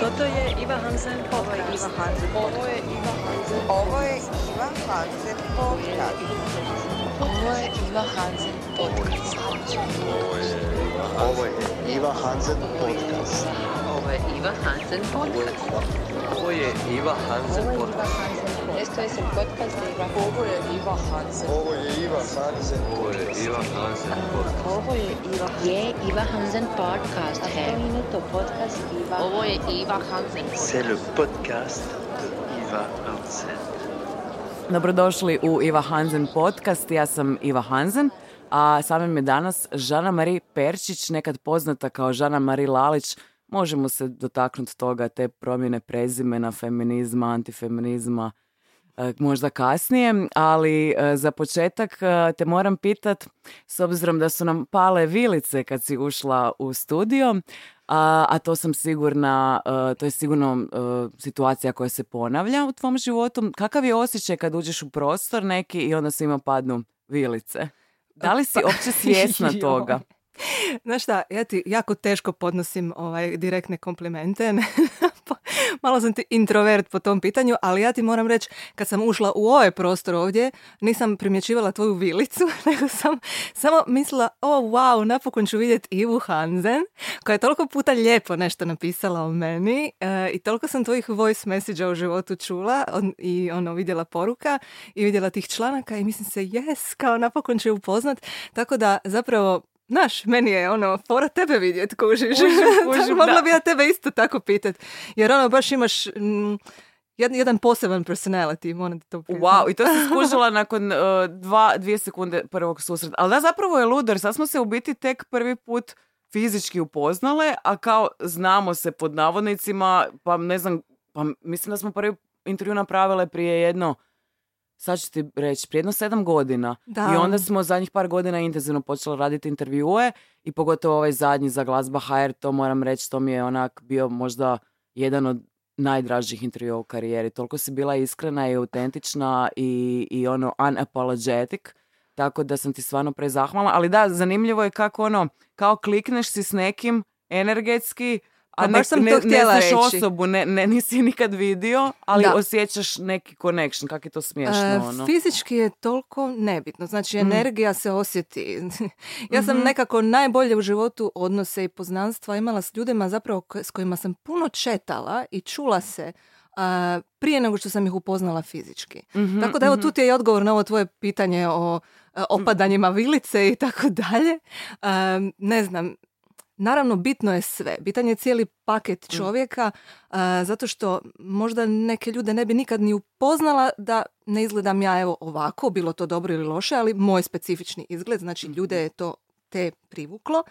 Toto je Iva Hansen podcast. Ovo je Iva Hansen. Ovo je Iva Hansen podcast. Ovo je Iva Hansen podcast. Ovo je Iva Hansen podcast. Ovo je Iva Hansen podcast. Ovo je Iva Hansen podcast. Esto es el podcast Iva. Ovo je Iva Hansen. Ovo je Iva Hansen. Ovo je Iva Hansen podcast. Ovo je Iva. Je Iva Hansen podcast है. to podcast Iva. Ovo je Iva Hansen C'est le podcast de Iva Hansen. Dobrodošli u Iva Hansen podcast. Ja sam Iva Hansen, a sa mnom je danas Žana Marie Perčić, nekad poznata kao Žana Marie Lalić. Možemo se dotaknuti toga, te promjene prezimena, feminizma, antifeminizma, možda kasnije, ali e, za početak e, te moram pitat, s obzirom da su nam pale vilice kad si ušla u studio, a, a to sam sigurna, e, to je sigurno e, situacija koja se ponavlja u tvom životu. Kakav je osjećaj kad uđeš u prostor neki i onda svima padnu vilice? Da li si opće svjesna Joj. toga? Znaš šta, ja ti jako teško podnosim ovaj direktne komplimente. Malo sam ti introvert po tom pitanju, ali ja ti moram reći, kad sam ušla u ovaj prostor ovdje, nisam primjećivala tvoju vilicu, nego sam samo mislila, o wow, napokon ću vidjeti Ivu Hansen, koja je toliko puta lijepo nešto napisala o meni e, i toliko sam tvojih voice message u životu čula on- i ono vidjela poruka i vidjela tih članaka i mislim se, yes, kao napokon ću upoznat. Tako da zapravo Znaš, meni je ono, fora tebe vidjet, kužiš. kužim, Mogla bi ja tebe isto tako pitat. Jer ono, baš imaš mm, jedan, jedan poseban personality, moram ti to. Wow, i to si skužila nakon uh, dva, dvije sekunde prvog susreta. Ali da, zapravo je luder, sad smo se u biti tek prvi put fizički upoznale, a kao znamo se pod navodnicima, pa ne znam, pa mislim da smo prvi intervju napravile prije jedno, sad ću ti reći, prije jedno sedam godina. Da. I onda smo zadnjih par godina intenzivno počeli raditi intervjue i pogotovo ovaj zadnji za glazba HR, to moram reći, to mi je onak bio možda jedan od najdražih intervjua u karijeri. Toliko si bila iskrena i autentična i, i ono unapologetic. Tako da sam ti stvarno prezahvalna. Ali da, zanimljivo je kako ono, kao klikneš si s nekim energetski, a Pa ne, baš sam ne, to ne htjela znaš reći. osobu, ne, ne, nisi nikad vidio, ali Da. osjećaš neki connection, kak je to smiješno. E, ono. Fizički je toliko nebitno, znači Mm. energija se osjeti. ja sam Mhm. nekako najbolje u životu odnose i poznanstva imala s ljudima zapravo s kojima sam puno četala i čula se prije nego što sam ih upoznala fizički. Mhm, Tako da evo mhm. tu ti je i odgovor na ovo tvoje pitanje o e, opadanjima vilice i tako dalje. Ne znam, Naravno, bitno je sve. Bitan je cijeli paket čovjeka, a, zato što možda neke ljude ne bi nikad ni upoznala da ne izgledam ja evo ovako, bilo to dobro ili loše, ali moj specifični izgled, znači ljude je to te privuklo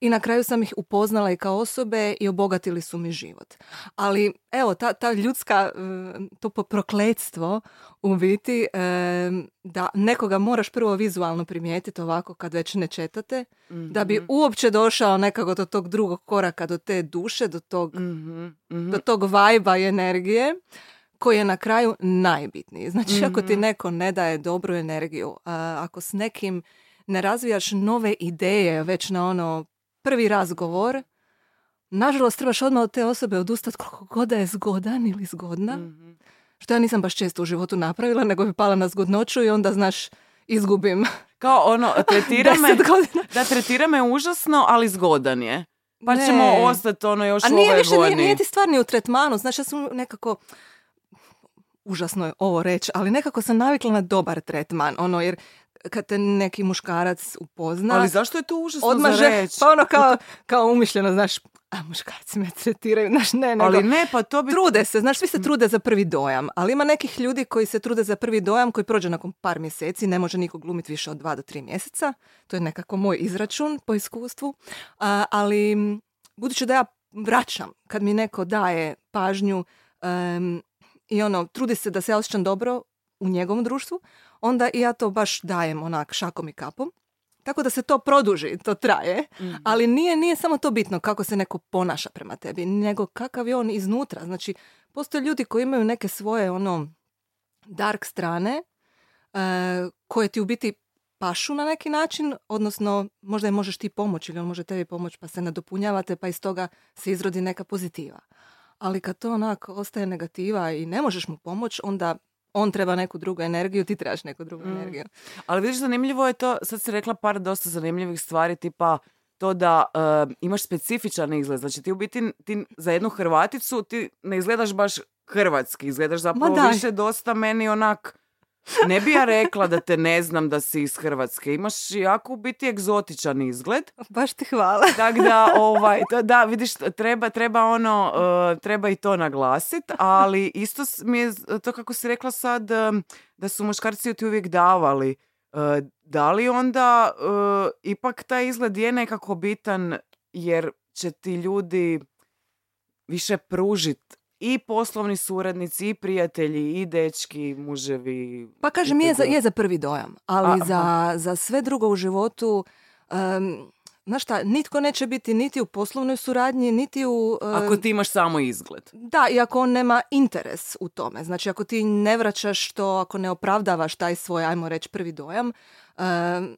i na kraju sam ih upoznala i kao osobe i obogatili su mi život. Ali evo, ta, ta ljudska, e, to prokletstvo u biti, da nekoga moraš prvo vizualno primijetiti ovako kad već ne četate, da bi uopće došao nekako do tog drugog koraka, do te duše, do tog, Mhm, mhm. do tog vajba i energije koji je na kraju najbitniji. Znači, ako ti Mhm. neko ne daje dobru energiju, ako s nekim ne razvijaš nove ideje već na ono prvi razgovor, nažalost trebaš odmah od te osobe odustati koliko god da je zgodan ili zgodna, Mhm. što ja nisam baš često u životu napravila, nego bi pala na zgodnoću i onda, znaš, izgubim Kao ono, tretira me, da tretira me užasno, ali zgodan je. Pa Ne. ćemo ostati ono još A u nije više, nije, nije ti stvarni u tretmanu, znaš, ja sam nekako, užasno je ovo reći, ali nekako sam navikla na dobar tretman, ono, jer kad te neki muškarac upozna, Ali zašto je to užasno odmah za reći? pa ono kao, kao umišljeno, znaš, a muškarci me tretiraju, znaš, ne, nego, Ali ne, pa to bi... trude se, znaš, svi se trude za prvi dojam, ali ima nekih ljudi koji se trude za prvi dojam koji prođe nakon par mjeseci, ne može niko glumiti više od dva do tri mjeseca, to je nekako moj izračun po iskustvu, A, ali budući da ja vraćam kad mi neko daje pažnju em, i ono, trudi se da se ja osjećam dobro u njegovom društvu, onda i ja to baš dajem onak šakom i kapom. Tako da se to produži, to traje, ali nije, nije samo to bitno kako se neko ponaša prema tebi, nego kakav je on iznutra. Znači, postoje ljudi koji imaju neke svoje ono dark strane e, koje ti u biti pašu na neki način, odnosno možda je možeš ti pomoći ili on može tebi pomoći pa se nadopunjavate pa iz toga se izrodi neka pozitiva. Ali kad to onak ostaje negativa i ne možeš mu pomoći, onda on treba neku drugu energiju, ti trebaš neku drugu Mm. energiju. Ali vidiš, zanimljivo je to, sad si rekla par dosta zanimljivih stvari, tipa to da e, imaš specifičan izgled. Znači ti u biti ti za jednu Hrvaticu ti ne izgledaš baš hrvatski, izgledaš zapravo više dosta meni onak ne bi ja rekla da te ne znam da si iz Hrvatske. Imaš jako u biti egzotičan izgled. Baš ti hvala. Tako da, ovaj, da, da, vidiš, treba, treba ono, uh, treba i to naglasiti, ali isto mi je to kako si rekla sad, um, da su muškarci ti uvijek davali. Uh, da li onda uh, ipak taj izgled je nekako bitan jer će ti ljudi više pružit i poslovni suradnici, i prijatelji, i dečki, muževi. Pa kažem, je za, je za prvi dojam, ali A, za, za sve drugo u životu, um, znaš šta, nitko neće biti niti u poslovnoj suradnji, niti u... um, Ako ti imaš samo izgled. Da, i ako on nema interes u tome. Znači, ako ti ne vraćaš to, ako ne opravdavaš taj svoj, ajmo reći, prvi dojam, em,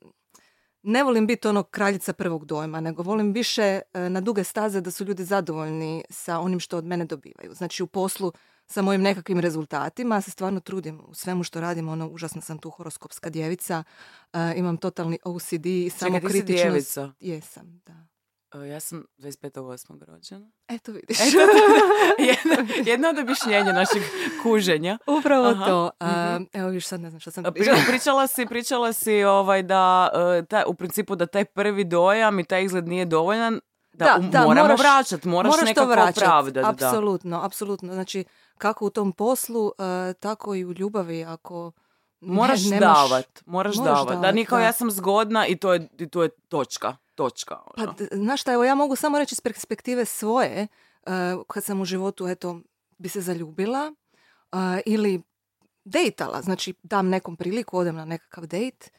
ne volim biti ono kraljica prvog dojma, nego volim više e, na duge staze da su ljudi zadovoljni sa onim što od mene dobivaju. Znači, u poslu sa mojim nekakvim rezultatima, ja se stvarno trudim u svemu što radim, ono, užasno sam tu horoskopska djevica, e, imam totalni OCD, samo Čekaj, ti si djevica. Jesam, da. Uh, Ja sam 25.8. rođena. Eto vidiš. jedno, jedno od objašnjenja našeg kuženja. Upravo Aha, to. mhm. A, evo viš sad ne znam što sam A pri- pričala si, pričala si ovaj da uh, taj, u principu da taj prvi dojam i taj izgled nije dovoljan, da, Da, um, da, moramo moraš- vraćat, moraš, Moraš nekako vraćat. opravdat. Da. Apsolutno, apsolutno. Znači, kako u tom poslu, e, tako i u ljubavi. Ako ne- Moraš nemaš- davat, moraš, Moraš davat. Da davat, nije kao da. ja sam zgodna i to je, i to je točka. Točka. Pa, ono. d- znaš šta, evo ja mogu samo reći iz perspektive svoje, e, kad sam u životu, eto, bi se zaljubila e, ili dejtala, znači dam nekom priliku, odem na nekakav dejt, e,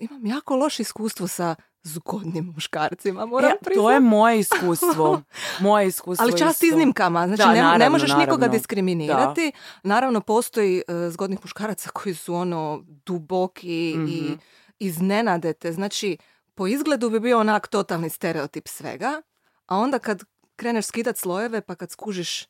imam jako loše iskustvo sa zgodnim muškarcima, moram E, priznat. to je moje iskustvo. Moje iskustvo Ali čast isto. iznimkama, znači Da, ne, ne naravno, možeš nikoga naravno. diskriminirati. Naravno, postoji e, zgodnih muškaraca koji su ono duboki i Mhm. iznenadete. Znači, po izgledu bi bio onak totalni stereotip svega, a onda kad kreneš skidat slojeve, pa kad skužiš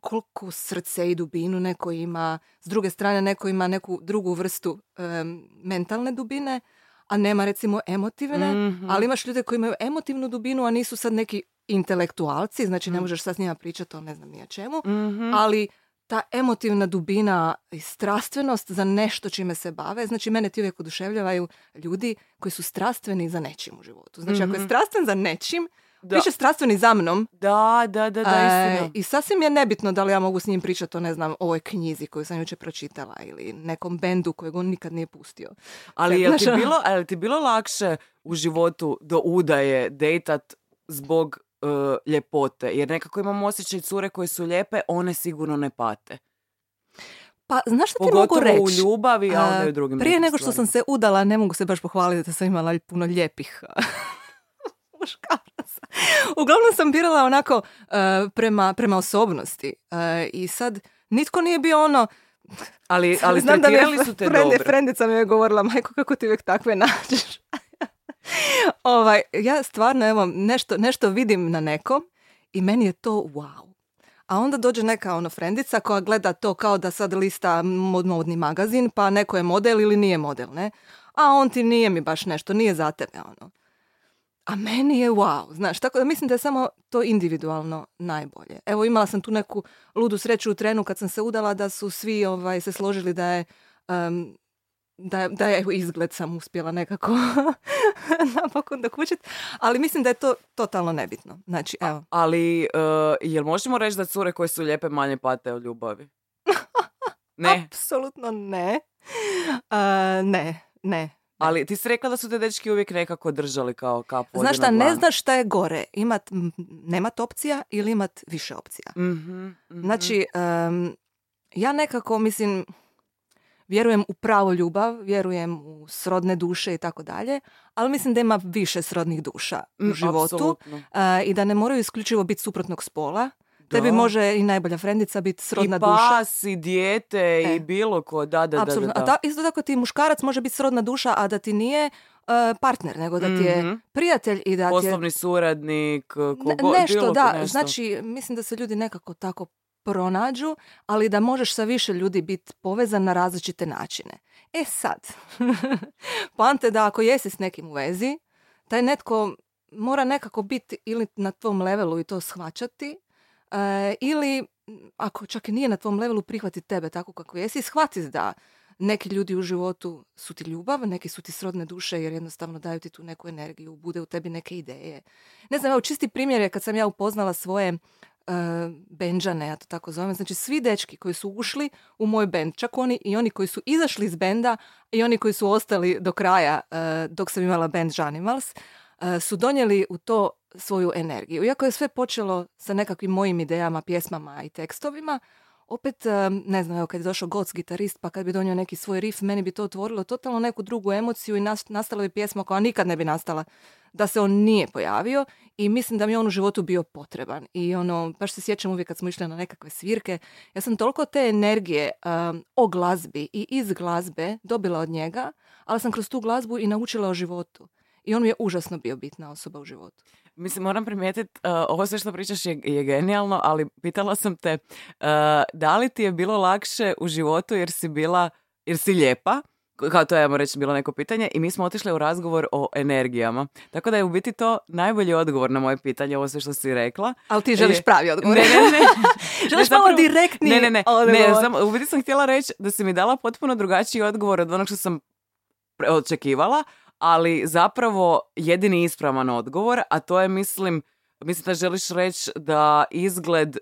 koliko srce i dubinu neko ima, s druge strane neko ima neku drugu vrstu em, mentalne dubine, a nema recimo emotivne, Mhm. ali imaš ljude koji imaju emotivnu dubinu, a nisu sad neki intelektualci, znači Mm. ne možeš sad s njima pričati o ne znam ni o čemu, Mhm. ali ta emotivna dubina i strastvenost za nešto čime se bave, znači mene ti uvijek oduševljavaju ljudi koji su strastveni za nečim u životu. Znači ako je Mhm. strastven za nečim, Da. više strastveni za mnom, Da, da, da, da, E. I sasvim je nebitno da li ja mogu s njim pričati o, ne znam, ovoj knjizi koju sam jučer pročitala ili nekom bendu kojeg on nikad nije pustio. Ali je ti Znaš, ono- bilo, je li ti bilo lakše u životu do udaje dejtat zbog e, ljepote? Jer nekako imam osjećaj cure koje su lijepe, one sigurno ne pate. Pa, znaš što ti Pogotovo mogu reći? u ljubavi, a onda i u E, drugim Prije nego što sam se udala, ne mogu se baš pohvaliti da sam imala puno lijepih muškaraca. Uglavnom sam birala onako e, prema, prema osobnosti. E, I sad, nitko nije bio ono... Ali, ali Znam da me su te frende, dobro. Frendica mi je govorila, majko, kako ti uvijek takve nađeš? ovaj, ja stvarno, evo, nešto, nešto vidim na nekom i meni je to wow. A onda dođe neka ono frendica koja gleda to kao da sad lista mod- modni magazin, pa neko je model ili nije model, ne? A on ti nije mi baš nešto, nije za tebe, ono. A meni je wow, znaš, tako da mislim da je samo to individualno najbolje. Evo imala sam tu neku ludu sreću u trenu kad sam se udala da su svi ovaj, se složili da je em, da, da je izgled sam uspjela nekako napokon dokučit, ali mislim da je to totalno nebitno. Znači, evo. Ali, e, jel možemo reći da cure koje su lijepe manje pate od ljubavi? Ne, Apsolutno ne. A, ne, ne. ali ti si rekla da su te dečki uvijek nekako držali kao kap vode Znaš na šta, ne znaš šta je gore, imat, nemat opcija ili imat više opcija. Mhm, mhm. Znači, em, ja nekako, mislim, vjerujem u pravu ljubav, vjerujem u srodne duše i tako dalje, ali mislim da ima više srodnih duša u Mm, životu apsolutno. e, i da ne moraju isključivo biti suprotnog spola. Tebi Da. može i najbolja frendica biti srodna I duša. pas, i dijete, i E. bilo ko, da, da, da, da. Da. A ta, isto tako ti muškarac može biti srodna duša, a da ti nije e, partner, nego da ti je Mhm. prijatelj i da ti je... Poslovni suradnik, kogo, Ne- bilo nešto, ko- da. nešto. Znači, mislim da se ljudi nekako tako pronađu, ali da možeš sa više ljudi biti povezan na različite načine. E sad, poanta je da ako jesi s nekim u vezi, taj netko mora nekako biti ili na tvom levelu i to shvaćati, e, ili ako čak i nije na tvom levelu prihvati tebe tako kako jesi shvati da neki ljudi u životu su ti ljubav, neki su ti srodne duše jer jednostavno daju ti tu neku energiju, bude u tebi neke ideje. Ne znam, evo čisti primjer je kad sam ja upoznala svoje benđane, ja to tako zovem, znači svi dečki koji su ušli u moj bend, čak oni i oni koji su izašli iz benda i oni koji su ostali do kraja uh, dok sam imala band Janimals, uh, su donijeli u to svoju energiju. Iako je sve počelo sa nekakvim mojim idejama, pjesmama i tekstovima, opet, ne znam, evo kad je došao Goc, gitarist, pa kad bi donio neki svoj riff, meni bi to otvorilo totalno neku drugu emociju i nas- nastala bi pjesma koja nikad ne bi nastala da se on nije pojavio i mislim da mi je on u životu bio potreban. I ono, baš se sjećam uvijek kad smo išli na nekakve svirke, ja sam toliko te energije um, o glazbi i iz glazbe dobila od njega, ali sam kroz tu glazbu i naučila o životu. I on mi je užasno bio bitna osoba u životu. Mislim, moram primijetiti, ovo sve što pričaš je, je genijalno, ali pitala sam te, uh, da li ti je bilo lakše u životu jer si bila, jer si lijepa, kao to je, ajmo reći, bilo neko pitanje, i mi smo otišli u razgovor o energijama. Tako da je u biti to najbolji odgovor na moje pitanje, ovo sve što si rekla. Ali ti želiš E, pravi odgovor. Ne, ne, ne. Želiš Ne, malo direktni Ne, ne, ne. odgovor. ne sam, u biti sam htjela reći da si mi dala potpuno drugačiji odgovor od onog što sam očekivala, ali zapravo jedini ispravan odgovor, a to je, mislim, mislim da želiš reći da izgled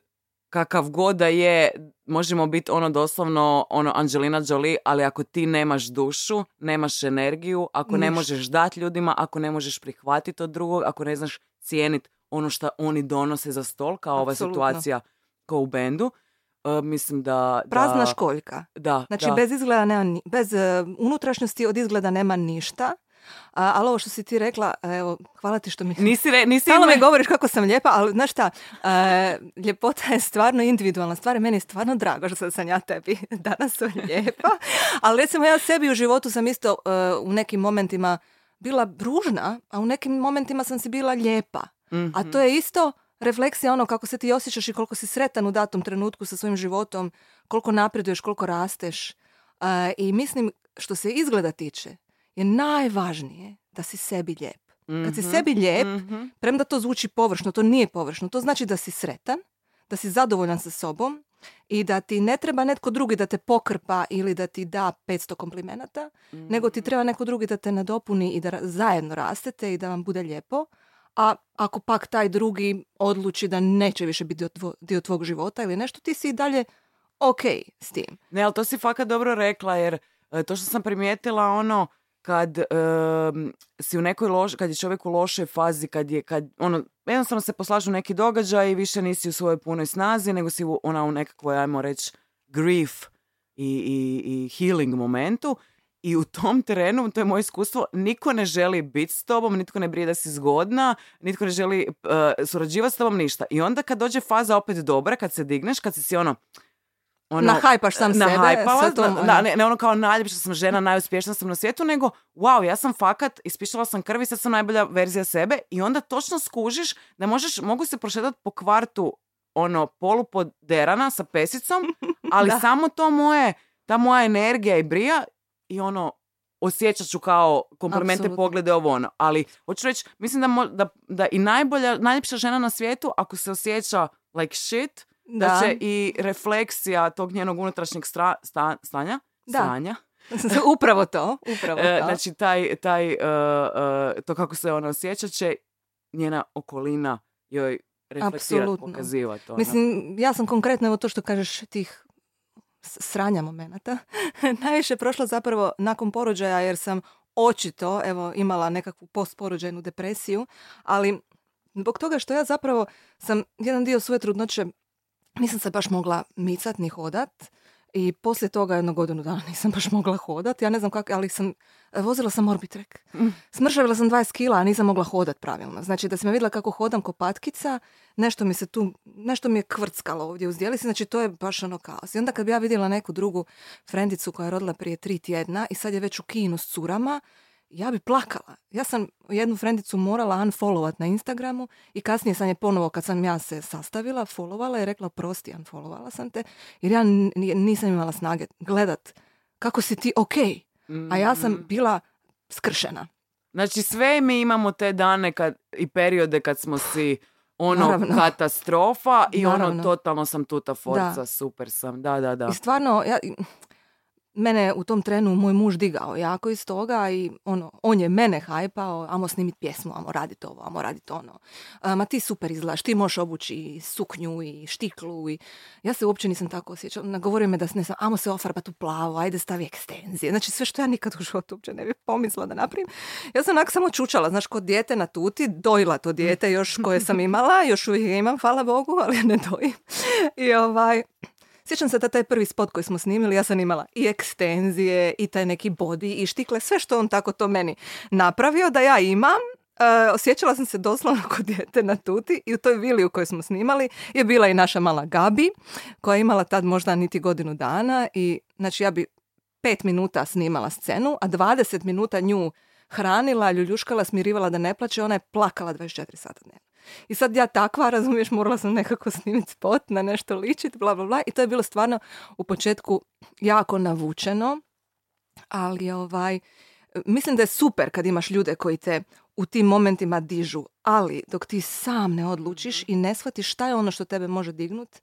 kakav god da je, možemo biti ono doslovno ono Angelina Jolie, ali ako ti nemaš dušu, nemaš energiju, ako ne možeš dati ljudima, ako ne možeš prihvatiti od drugog, ako ne znaš cijeniti ono što oni donose za stol, kao ova Apsolutno. situacija kao u bendu, e, mislim da... Prazna da, školjka. Da, Znači, da. bez izgleda nema, ni- bez e, unutrašnjosti od izgleda nema ništa. A, ali ovo što si ti rekla, evo, hvala ti što mi... Nisi, re, nisi Stalno me- mi govoriš kako sam lijepa, ali znaš šta, e, ljepota je stvarno individualna stvar i meni je stvarno drago što sam ja tebi danas lijepa. Ali recimo ja sebi u životu sam isto e, u nekim momentima bila ružna, a u nekim momentima sam si bila lijepa. A to je isto refleksija ono kako se ti osjećaš i koliko si sretan u datom trenutku sa svojim životom, koliko napreduješ, koliko rasteš. E, I mislim, što se izgleda tiče, je najvažnije da si sebi lijep. Kad si sebi lijep, premda to zvuči površno, to nije površno, to znači da si sretan, da si zadovoljan sa sobom i da ti ne treba netko drugi da te pokrpa ili da ti da 500 komplimenata, nego ti treba neko drugi da te nadopuni i da zajedno rastete i da vam bude lijepo. A ako pak taj drugi odluči da neće više biti dio, tvo- dio tvog života ili nešto, ti si i dalje ok s tim. Ne, ali to si fakat dobro rekla, jer e, to što sam primijetila, ono, kad em, si u nekoj loš, kad je čovjek u lošoj fazi, kad je, kad, ono, jednostavno se poslažu neki događaj i više nisi u svojoj punoj snazi, nego si u, ona u nekakvoj, ajmo reći, grief i, i, i healing momentu. I u tom terenu, to je moje iskustvo, niko ne želi biti s tobom, nitko ne brije da si zgodna, nitko ne želi e, surađivati s tobom, ništa. I onda kad dođe faza opet dobra, kad se digneš, kad si si ono, ono, Nahajpaš sam sebe sa tom, na- ono. da, ne, ne ono kao najljepša sam žena, najuspješnija sam na svijetu, nego wow, ja sam fakat, ispišala sam krvi, sad sam najbolja verzija sebe i onda točno skužiš da možeš, mogu se prošetati po kvartu ono polupoderana sa pesicom, ali samo to moje, ta moja energija i brija i ono, osjećat ću kao komplimente, Apsolutno. poglede, ovo ono. Ali, hoću reći, mislim da, mo- da, da i najbolja, najljepša žena na svijetu, ako se osjeća like shit, da, Da. će i refleksija tog njenog unutrašnjeg stra, sta- stanja, Da. stanja, upravo to, upravo e, to. znači taj, taj, e, e, to kako se ona osjeća će njena okolina joj reflektirati, pokazivati. Ono. Mislim, ja sam konkretno, evo to što kažeš, tih sranja momenata, najviše prošla zapravo nakon porođaja, jer sam očito, evo, imala nekakvu postporođajnu depresiju, ali zbog toga što ja zapravo sam jedan dio svoje trudnoće nisam se baš mogla micat ni hodat. I poslije toga jednu godinu dana nisam baš mogla hodati. Ja ne znam kako, ali sam, vozila sam Orbitrek. Smršavila sam 20 kila, a nisam mogla hodat pravilno. Znači da sam vidjela kako hodam ko patkica, nešto mi se tu, nešto mi je kvrckalo ovdje uz dijelici, znači to je baš ono kaos. I onda kad bi ja vidjela neku drugu frendicu koja je rodila prije tri tjedna i sad je već u kinu s curama, ja bi plakala. Ja sam jednu frendicu morala unfollowat na Instagramu i kasnije sam je ponovo kad sam ja se sastavila, followovala i rekla prosti, unfollowovala sam te jer ja n- nisam imala snage gledat kako si ti ok. A ja sam Mm. bila skršena. Znači sve mi imamo te dane kad, i periode kad smo si ono Naravno. katastrofa i ono Naravno. totalno sam tuta forca, Da. super sam, da, da, da. I stvarno, ja, mene u tom trenu moj muž digao jako iz toga i ono, on je mene hajpao, amo snimit pjesmu, amo radit ovo, amo radit ono. Ma ti super izgledaš, ti možeš obući suknju i štiklu i ja se uopće nisam tako osjećala. Nagovorio me da ne sam, amo se ofarbat u plavo, ajde stavi ekstenzije. Znači sve što ja nikad u životu uopće ne bi pomislila da napravim. Ja sam onak samo čučala, znaš, kod dijete na tuti, dojila to dijete još koje sam imala, još uvijek imam, hvala Bogu, ali ne dojim. I ovaj, Sjećam se da taj prvi spot koji smo snimili, ja sam imala i ekstenzije, i taj neki body, i štikle, sve što on tako to meni napravio da ja imam. E, osjećala sam se doslovno kod dijete na tuti i u toj vili u kojoj smo snimali je bila i naša mala Gabi, koja je imala tad možda niti godinu dana i znači ja bi pet minuta snimala scenu, a 20 minuta nju hranila, ljuljuškala, smirivala da ne plaće, ona je plakala 24 sata dnevno. I sad ja takva, razumiješ, morala sam nekako snimiti spot, na nešto ličit, bla, bla, bla. I to je bilo stvarno u početku jako navučeno, ali ovaj, mislim da je super kad imaš ljude koji te u tim momentima dižu, ali dok ti sam ne odlučiš i ne shvatiš šta je ono što tebe može dignut,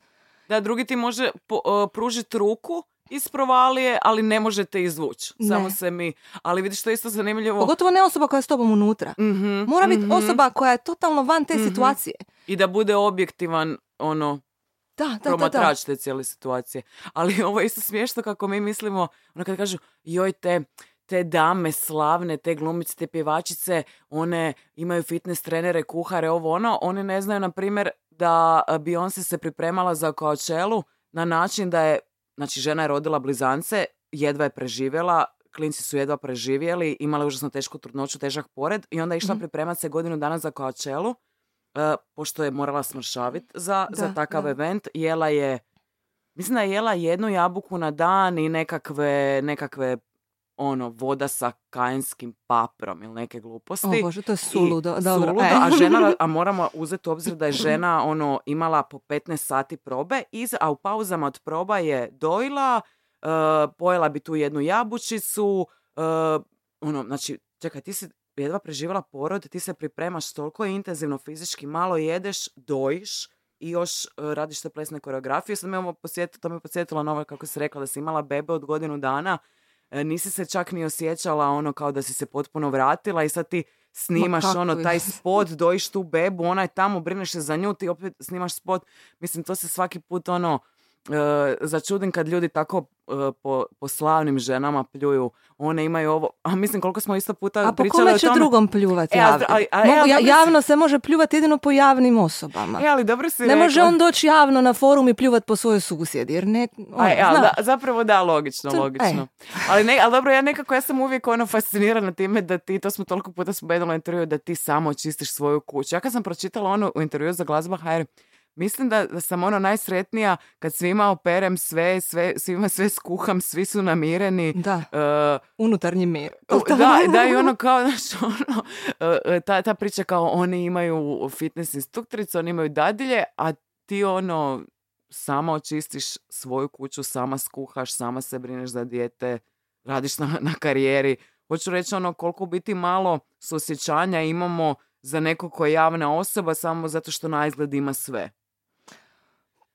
Da, drugi ti može po, pružiti ruku iz provalije, ali ne možete izvući. Samo se mi... Ali vidiš, to je isto zanimljivo. pogotovo ne osoba koja je s tobom unutra. Mhm, Mora biti mhm. osoba koja je totalno van te Mhm. situacije. I da bude objektivan, ono, Da, da, promatrač te cijele situacije. Ali ovo je isto smiješno kako mi mislimo, ono kad kažu, joj te, te dame slavne, te glumice, te pjevačice, one imaju fitness trenere, kuhare, ovo ono, one ne znaju, na primjer, da Beyoncé se pripremala za Coachellu na način da je, znači žena je rodila blizance, jedva je preživjela, klinci su jedva preživjeli, imala je užasno tešku trudnoću, težak pored i onda je išla Mhm. pripremati se godinu dana za Coachellu, e, pošto je morala smršaviti za, za takav da. event. Jela je, mislim da je jela jednu jabuku na dan i nekakve, nekakve ono, voda sa kajenskim paprom ili neke gluposti. O Bože, to je suludo. I Dobro, suludo, e. a žena, a moramo uzeti u obzir da je žena ono imala po 15 sati probe, iz, a u pauzama od proba je dojila, e, pojela bi tu jednu jabučicu, e, ono, znači, čekaj, ti si jedva preživjela porod, ti se pripremaš toliko intenzivno fizički, malo jedeš, dojiš i još e, radiš te plesne koreografije. Sad me ovo posjetilo, to me podsjetilo na ovo kako si rekla da si imala bebe od godinu dana, e, nisi se čak ni osjećala ono kao da si se potpuno vratila i sad ti snimaš ono taj spot, dojiš tu bebu, ona je tamo, brineš se za nju, ti opet snimaš spot. Mislim, to se svaki put ono e, začudim kad ljudi tako e, po, po slavnim ženama pljuju. One imaju ovo, a mislim koliko smo isto puta A po pričali kome o će tome. drugom pljuvati E, a- javno? a- a- Mogu- e, ja- javno se može pljuvati jedino po javnim osobama. E, ali dobro si ne može rekla. on doći javno na forum i pljuvat po svojoj susjedi, jer ne... ali znaš. da, zapravo da, logično, To- logično. Ali, ne, ali dobro, ja nekako, ja sam uvijek ono fascinirana time da ti, to smo toliko puta spomenuli u intervju, da ti samo čistiš svoju kuću. Ja kad sam pročitala ono u intervju za glazba HR, mislim da, da sam ono najsretnija kad svima operem sve, sve, svima sve skuham, svi su namireni. Da, E, unutarnji mir. da, da i ono kao, znaš, ono, e, ta, ta priča kao oni imaju fitness instruktoricu, oni imaju dadilje, a ti ono sama očistiš svoju kuću, sama skuhaš, sama se brineš za dijete, radiš na, na karijeri. Hoću reći ono koliko u biti malo suosjećanja imamo za nekog ko je javna osoba samo zato što na izgled ima sve.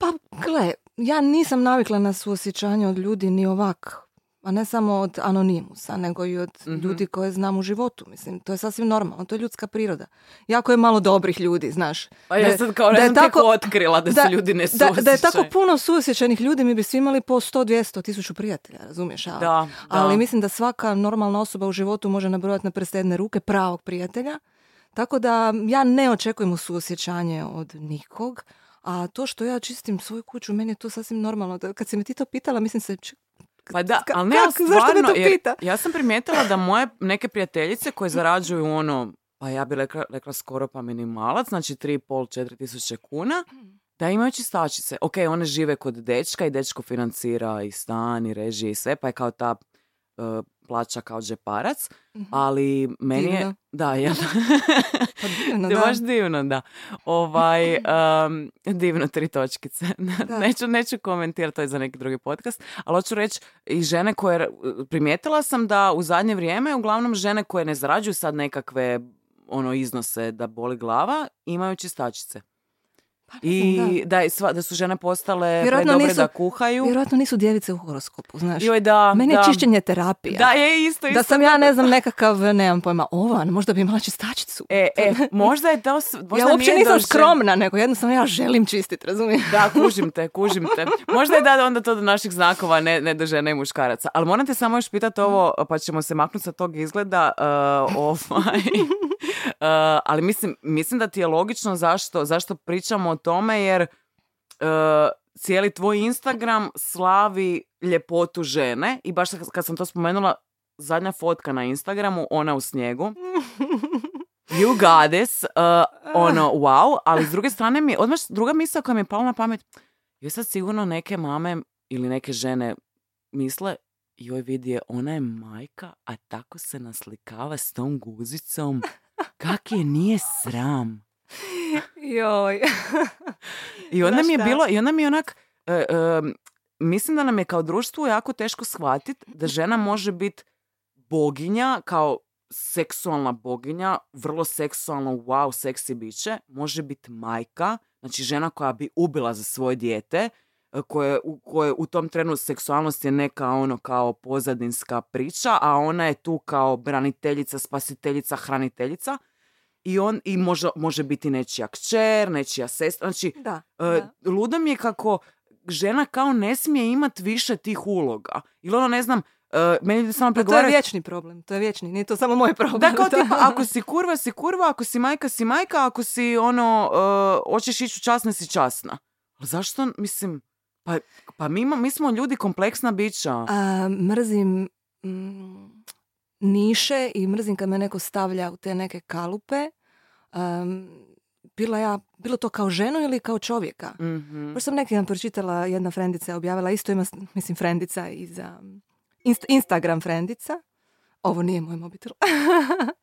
Pa, gle, ja nisam navikla na suosjećanje od ljudi ni ovak. A ne samo od anonimusa, nego i od Mhm. ljudi koje znam u životu. Mislim, to je sasvim normalno, to je ljudska priroda. Jako je malo dobrih ljudi, znaš. Pa Da ja sad kao ne da je tako- otkrila da, su ljudi da, nesuosjećajni. da je tako puno suosjećajnih ljudi, mi bi svi imali po 100, 200, tisuću prijatelja, razumiješ? A- Da, da. Ali mislim da svaka normalna osoba u životu može nabrojati na prste jedne ruke pravog prijatelja. Tako da ja ne očekujem suosjećanje od nikog, A to što ja čistim svoju kuću, meni je to sasvim normalno. Kad si me ti to pitala, mislim se, Pa da, ali ne, kak? ali Zašto me stvarno, jer ja sam primijetila da moje neke prijateljice koje zarađuju ono, pa ja bi rekla, rekla skoro pa minimalac, znači 3,5-4 tisuće kuna, da imaju čistačice. Ok, one žive kod dečka i dečko financira i stan i režije i sve, pa je kao ta e, plaća kao džeparac, ali meni je... Divno. Da, ja. Pa divno, je da. baš divno, da. Ovaj, um, divno, tri točkice. neću, neću komentirati, to je za neki drugi podcast, ali hoću reći i žene koje, primijetila sam da u zadnje vrijeme, uglavnom žene koje ne zarađuju sad nekakve ono iznose da boli glava, imaju čistačice. I Pa da. da, je sva, da su žene postale Vjerojatno predobre nisu- da kuhaju. Vjerojatno nisu djevice u horoskopu, znaš. Joj, da, Meni da. je čišćenje terapija. Da, je isto, isto. Da sam ja, ne znam, nekakav, nemam pojma, ovan, možda bi imala čistačicu. E, e, možda je to... Možda ja uopće nisam do žen- skromna, nego jednostavno ja želim čistiti, razumiješ? Da, kužim te, kužim te. Možda je da onda to do naših znakova, ne, ne do žene i muškaraca. Ali moram te samo još pitati ovo, pa ćemo se maknuti sa tog izgleda. uh, ovaj, uh, ali mislim, mislim da ti je logično zašto, zašto pričamo o tome, jer uh, cijeli tvoj Instagram slavi ljepotu žene i baš kad sam to spomenula, zadnja fotka na Instagramu, ona u snijegu. You got this. Uh, ono, wow. Ali s druge strane mi odmah druga misla koja mi je pala na pamet, joj sad sigurno neke mame ili neke žene misle, joj vidi je, ona je majka, a tako se naslikava s tom guzicom. Kak je nije sram. Joj. I onda mi je bilo, i onda mi je onak, e, e, mislim da nam je kao društvu jako teško shvatiti da žena može biti boginja, kao seksualna boginja, vrlo seksualno, wow, seksi biće, može biti majka, znači žena koja bi ubila za svoje dijete, e, koje, u, koje u tom trenu seksualnost je neka ono kao pozadinska priča, a ona je tu kao braniteljica, spasiteljica, hraniteljica. I on i može, može biti nečija kćer, nečija sestra. Znači, Da, E, da. ludo mi je kako žena kao ne smije imati više tih uloga. Ili ono, ne znam, e, meni je samo Pa to je pregovarati... vječni problem, to je vječni, nije to samo moj problem. Da, kao tipa, ako si kurva, si kurva, ako si majka, si majka, ako si ono, e, hoćeš ići u časne, si časna. Ali zašto, mislim, pa, pa mi, ima- mi smo ljudi kompleksna bića. A, mrzim mm, niše i mrzim kad me neko stavlja u te neke kalupe. Am, bila ja, bilo to kao ženu ili kao čovjeka. Mhm. Baš sam neki dan pročitala, jedna frendica je objavila, isto ima, mislim, frendica iz um, Inst- Instagram frendica. Ovo nije moj mobitel.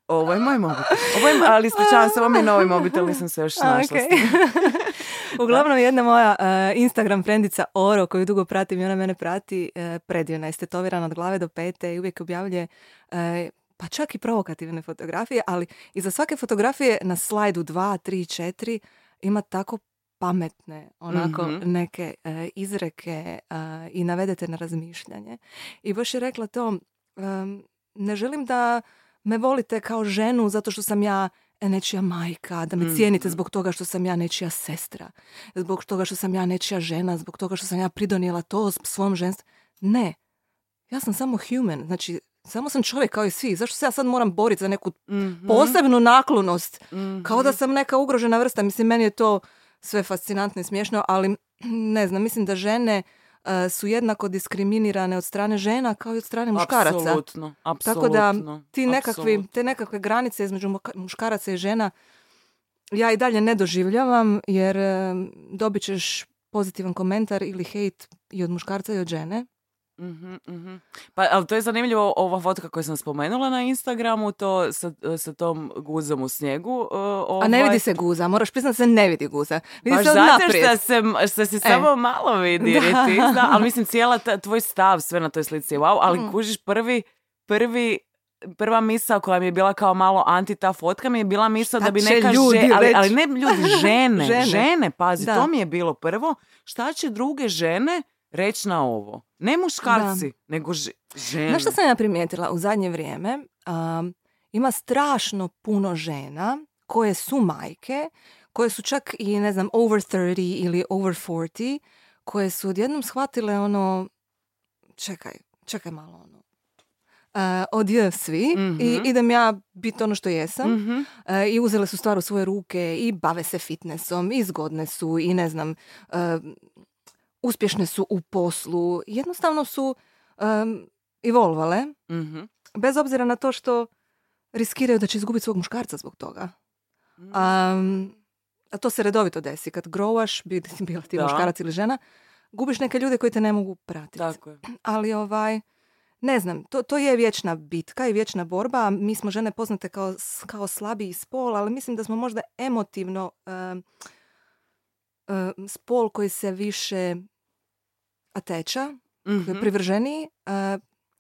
Ovo je moj mobitel. Ovo je, ali ispričavam se, ovo mi je novi mobitel, nisam se još našla. tim. Uglavnom jedna moja uh, Instagram frendica Oro koju dugo pratim i ona mene prati uh, predivna je stetovirana od glave do pete i uvijek objavljuje uh, pa čak i provokativne fotografije, ali iza svake fotografije na slajdu 2, 3, 4 ima tako pametne onako Mhm. neke uh, izreke uh, i navedete na razmišljanje. I baš je rekla to, um, ne želim da me volite kao ženu zato što sam ja nečija majka, da me cijenite Mhm. zbog toga što sam ja nečija sestra, zbog toga što sam ja nečija žena, zbog toga što sam ja pridonijela to svom ženstvu. Ne, ja sam samo human, znači samo sam čovjek kao i svi. Zašto se ja sad moram boriti za neku Mhm. posebnu naklonost? Mhm. Kao da sam neka ugrožena vrsta. Mislim, meni je to sve fascinantno i smiješno, ali ne znam, mislim da žene su jednako diskriminirane od strane žena kao i od strane muškaraca. Apsolutno, Tako da apsolutno, ti nekakvi, apsolutno. te nekakve granice između muškaraca i žena ja i dalje ne doživljavam jer e, dobit ćeš pozitivan komentar ili hejt i od muškarca i od žene. Mhm, mhm. Pa, ali to je zanimljivo, ova fotka koju sam spomenula na Instagramu, to sa, sa tom guzom u snijegu. uh, A ne ovaj, vidi se guza, moraš priznati da se ne vidi guza. Vidi Baš se zato što, sam, što se samo malo vidi, Da. ti zna, ali mislim cijela ta, tvoj stav sve na toj slici je wow, ali Mm. kužiš prvi, prvi prva misao koja mi je bila kao malo anti ta fotka mi je bila misao Šta da bi neka ljudi ali, ali ne ljudi, žene, Žene. žene, pazi, Da. to mi je bilo prvo. Šta će druge žene reći na ovo? Ne muškarci, nego ž- žene. Znaš što sam ja primijetila u zadnje vrijeme? Um, ima strašno puno žena koje su majke, koje su čak i, ne znam, over 30 ili over 40, koje su odjednom shvatile ono, čekaj, čekaj malo ono. e, odje svi i Mhm. idem ja biti ono što jesam. Mhm. E, I uzele su stvar u svoje ruke i bave se fitnessom i zgodne su i ne znam, e, uspješne su u poslu. Jednostavno su um, evolvale, Mhm. bez obzira na to što riskiraju da će izgubiti svog muškarca zbog toga. Um, a to se redovito desi. Kad growaš, bi- bila ti Da. muškarac ili žena, gubiš neke ljude koji te ne mogu pratiti. Tako je. Ali ovaj, ne znam, to, to je vječna bitka i vječna borba. Mi smo žene poznate kao, kao slabiji spol, ali mislim da smo možda emotivno um, spol koji se više ateča, koji je Mhm. privrženiji,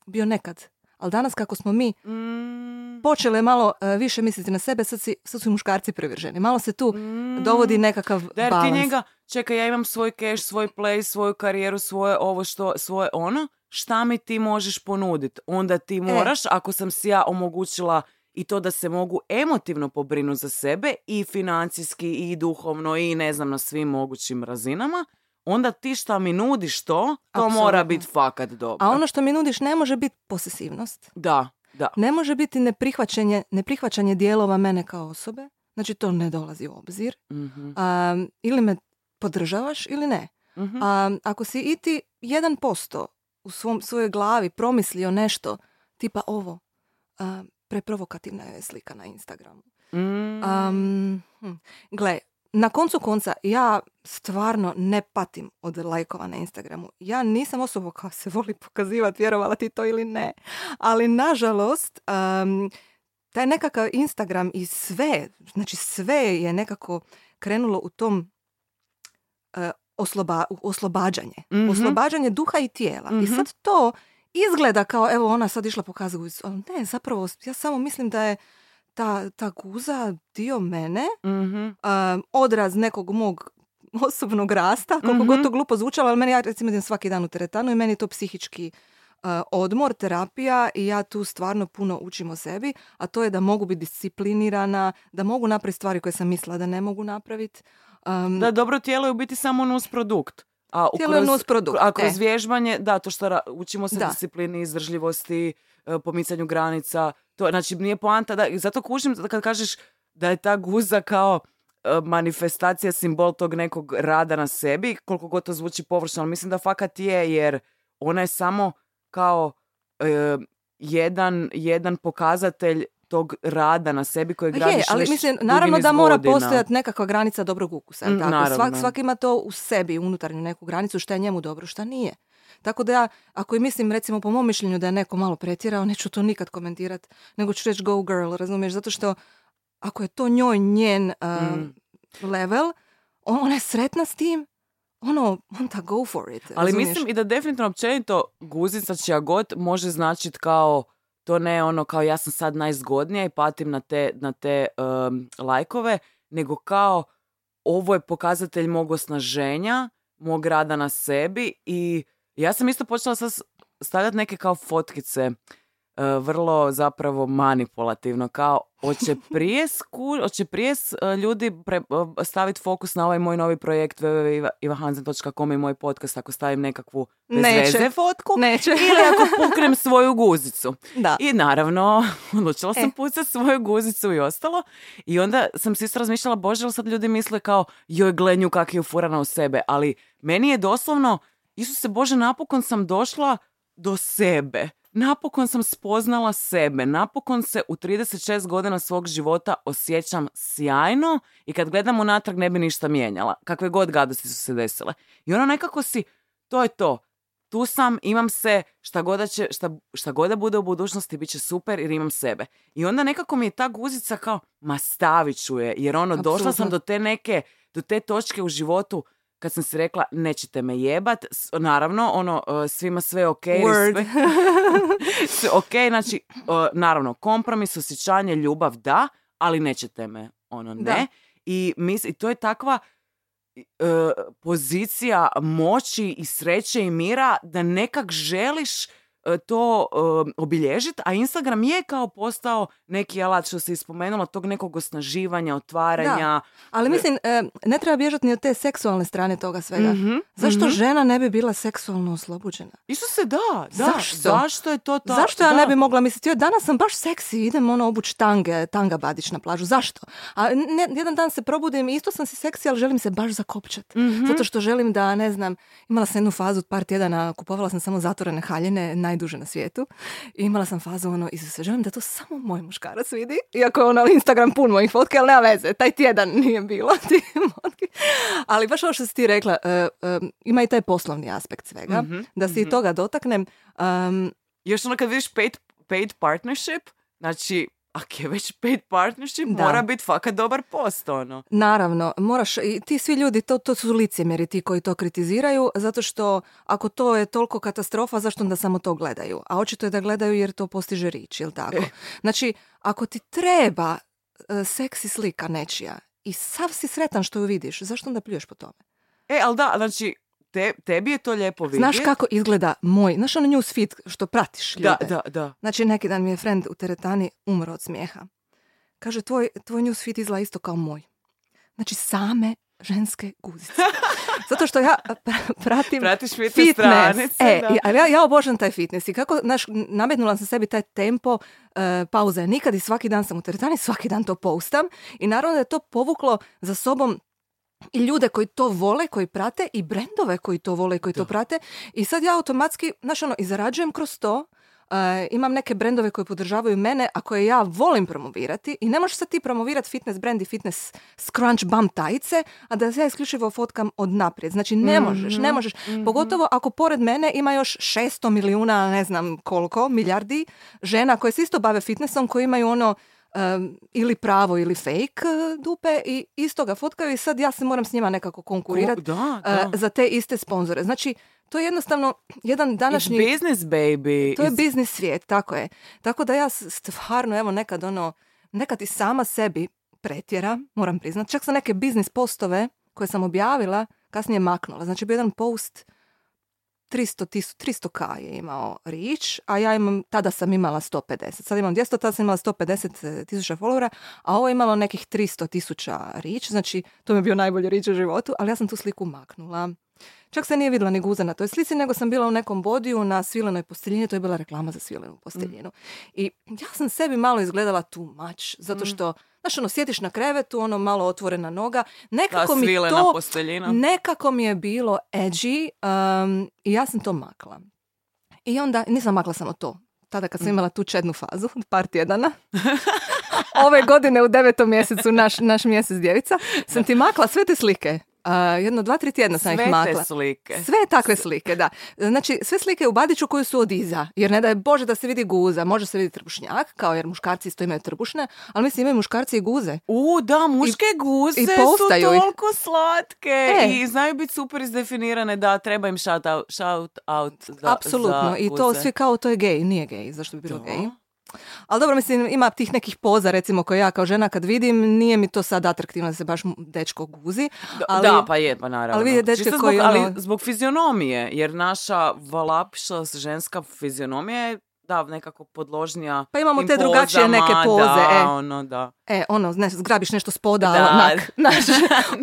bio nekad. Ali danas kako smo mi Mm. počele malo uh, više misliti na sebe, sad, si, sad su i muškarci privrženi. Malo se tu Mm. dovodi nekakav Da, jer ti balans. njega, čekaj, ja imam svoj cash, svoj play, svoju karijeru, svoje ovo što, svoje ono, šta mi ti možeš ponuditi? Onda E. ti moraš, ako sam si ja omogućila i to da se mogu emotivno pobrinuti za sebe i financijski i duhovno i ne znam na svim mogućim razinama, onda ti šta mi nudiš to, to mora biti fakat dobro. A ono što mi nudiš ne može biti posesivnost. Da, da. Ne može biti neprihvaćanje, neprihvaćanje dijelova mene kao osobe. Znači to ne dolazi u obzir. Mhm, A, ili me podržavaš ili ne. mhm. A, ako si i ti 1% u svom, svojoj glavi promislio nešto tipa ovo, a, preprovokativna je slika na Instagramu. Mm. Um, gle, na koncu konca ja stvarno ne patim od lajkova na Instagramu. Ja nisam osoba koja se voli pokazivati, vjerovala ti to ili ne. Ali nažalost, um, taj nekakav Instagram i sve, znači sve je nekako krenulo u tom uh, osloba, oslobađanje. Mhm. Oslobađanje duha i tijela. I Mhm. sad to izgleda kao, evo ona sad išla pokazati, ali ne, zapravo ja samo mislim da je ta, ta guza dio mene, Mhm. um, odraz nekog mog osobnog rasta, koliko Mhm. god to glupo zvučalo, ali meni ja recimo idem svaki dan u teretanu i meni je to psihički uh, odmor, terapija i ja tu stvarno puno učim o sebi, a to je da mogu biti disciplinirana, da mogu napraviti stvari koje sam mislila da ne mogu napraviti. Um, Da, dobro tijelo je u biti samo nus produkt. A u kroz- nusprodukt, A kroz e. vježbanje, da, to što ra- učimo se Da. disciplini, izdržljivosti, e, pomicanju granica. To, znači, nije poanta da, i zato kužim da kad kažeš da je ta guza kao e, manifestacija, simbol tog nekog rada na sebi, koliko god to zvuči površno, ali mislim da fakat je, jer ona je samo kao e, jedan, jedan pokazatelj tog rada na sebi kojeg Je, gradiš ali već mislim, naravno da mora postojati nekakva granica dobrog ukusa. Mm, tako? Svak, svak ima to u sebi, unutarnju neku granicu, šta je njemu dobro, šta nije. Tako da ja, ako i mislim, recimo po mom mišljenju da je neko malo pretjerao, neću to nikad komentirati, nego ću reći go girl, razumiješ? Zato što ako je to njoj njen uh, Mm. level, on- ona je sretna s tim, ono, onda go for it. Ali razumiješ? mislim i da definitivno općenito guzica čija god može značiti kao to ne ono kao ja sam sad najzgodnija i patim na te, na te um, lajkove, nego kao ovo je pokazatelj mog osnaženja, mog rada na sebi i ja sam isto počela sad stavljati neke kao fotkice vrlo zapravo manipulativno kao hoće prije, sku, hoće prije s- uh, ljudi pre, staviti fokus na ovaj moj novi projekt www.ivahansen.com i moj podcast ako stavim nekakvu bez Neće. veze fotku Neće. ili ako puknem svoju guzicu. Da. I naravno, odlučila sam E. pucati svoju guzicu i ostalo. I onda sam si isto razmišljala, bože, ali sad ljudi misle kao, joj, glenju kak je ufurana u sebe. Ali meni je doslovno, Isuse Bože, napokon sam došla do sebe. Napokon sam spoznala sebe. Napokon se u 36 godina svog života osjećam sjajno i kad gledam unatrag ne bi ništa mijenjala. Kakve god gadosti su se desile. I ono nekako si, to je to. Tu sam, imam se, šta god da, će, šta, šta god da bude u budućnosti, bit će super jer imam sebe. I onda nekako mi je ta guzica kao, ma stavit ću je, jer ono, došla sam do te neke, do te točke u životu kad sam si rekla, nećete me jebat, naravno, ono, uh, svima sve ok, Word. sve, ok, znači, uh, naravno, kompromis, osjećanje, ljubav, da, ali nećete me, ono, ne. Da. I, mis, I to je takva e, pozicija moći i sreće i mira da nekak želiš e, e, to e, obilježiti, a Instagram je kao postao neki alat što se ispomenula tog nekog osnaživanja, otvaranja. Ali mislim, e, ne treba bježati ni od te seksualne strane toga svega. Mhm, Zašto mhm. žena ne bi bila seksualno oslobođena? Isuse, da, da. Zašto? Zašto je to tako? Zašto ja ne bi mogla misliti, joj, danas sam baš seksi, idem ono obuć tange, tanga badić na plažu. Zašto? A ne, jedan dan se probudim i isto sam si seksi, ali želim se baš zakopčat. Mhm. Zato što želim da, ne znam, imala sam jednu fazu od par tjedana, kupovala sam samo zatvorene haljine, najduže na svijetu. I imala sam fazu ono, Isuse, želim da to samo moj muškarac vidi. Iako je ono Instagram pun mojih fotke, ali nema veze, taj tjedan nije bilo. Ali baš ovo što si ti rekla, e, e, ima i taj poslovni aspekt svega. Mhm, Da se i mhm. toga dotaknem. Um, Još ono kad vidiš paid, paid partnership, znači, ako je već paid partnership, Da. mora biti fakat dobar post, ono. Naravno, moraš, i ti svi ljudi, to, to su licemjeri ti koji to kritiziraju, zato što ako to je toliko katastrofa, zašto onda samo to gledaju? A očito je da gledaju jer to postiže rič, jel tako? Znači, ako ti treba e, seksi slika nečija i sav si sretan što ju vidiš, zašto onda pljuješ po tome? E, ali da, znači, te, tebi je to lijepo vidjeti. Znaš kako izgleda moj, znaš ono newsfeed što pratiš ljude? Da, da, da. Znači, neki dan mi je friend u teretani umro od smijeha. Kaže, tvoj, tvoj newsfeed izgleda isto kao moj. Znači, same ženske guzice. Zato što ja pr- pratim Pratiš fitness stranice, E, da. ali ja, ja obožavam taj fitness. I kako, znaš, nametnula sam sebi taj tempo e, pauze nikad i svaki dan sam u teretani, svaki dan to postam. I naravno da je to povuklo za sobom i ljude koji to vole, koji prate i brendove koji to vole koji to prate. I sad ja automatski, znaš ono, i zarađujem kroz to. E, imam neke brendove koji podržavaju mene, a koje ja volim promovirati i ne možeš sad ti promovirati fitness brand i fitness scrunch bum tajice, a da se ja isključivo fotkam od naprijed. Znači ne možeš, ne možeš. Pogotovo ako pored mene ima još 600 milijuna, ne znam koliko, milijardi žena koje se isto bave fitnessom, koji imaju ono um, ili pravo ili fake uh, dupe i isto ga fotkaju i sad ja se moram s njima nekako konkurirati uh, za te iste sponzore. Znači, to je jednostavno jedan današnji... It's business, baby. To je It's- biznis svijet, tako je. Tako da ja stvarno, evo nekad ono, nekad i sama sebi pretjeram, moram priznat. Čak sam neke biznis postove koje sam objavila, kasnije maknula. Znači, bio jedan post 300 tisu, 300k je imao reach, a ja imam, tada sam imala 150. Sad imam 200, tada sam imala 150 tisuća followera, a ovo je imalo nekih 300 tisuća reach, znači to mi je bio najbolji reach u životu, ali ja sam tu sliku maknula. Čak se nije vidjela ni guza na toj slici, nego sam bila u nekom bodiju na svilenoj posteljini, to je bila reklama za svilenu posteljinu. I ja sam sebi malo izgledala too much, zato što, znaš, ono, sjediš na krevetu, ono, malo otvorena noga, nekako mi to, posteljina. nekako mi je bilo edgy um, i ja sam to makla. I onda, nisam makla samo to, tada kad sam imala tu čednu fazu, par tjedana, ove godine u devetom mjesecu, naš, naš mjesec djevica, sam ti makla sve te slike. A, jedno, dva, tri tjedna sam Sve ih makla. te slike. Sve takve slike, da. Znači, sve slike u Badiću koje su od iza. Jer ne da je Bože da se vidi guza, može se vidjeti trbušnjak, kao jer muškarci isto imaju trbušne, ali mislim imaju muškarci i guze. U, da, muške guze i su ih. toliko slatke E. i znaju biti super izdefinirane, da, treba im shout out, shout out za, Apsolutno. za I to guze. svi kao to je gej. Nije gej. Zašto bi bilo Da. gej? Ali dobro, mislim, ima tih nekih poza, recimo, koje ja kao žena kad vidim, nije mi to sad atraktivno da se baš dečko guzi. Ali, da, pa je, pa naravno. ali vidi dečke Čisto koji, zbog, ono- Ali zbog fizionomije, jer naša valapša ženska fizionomija je da, nekako podložnija Pa imamo te drugačije neke poze, Da, e. ono, da. E, ono, ne, zgrabiš nešto s poda, Da. onak, znaš,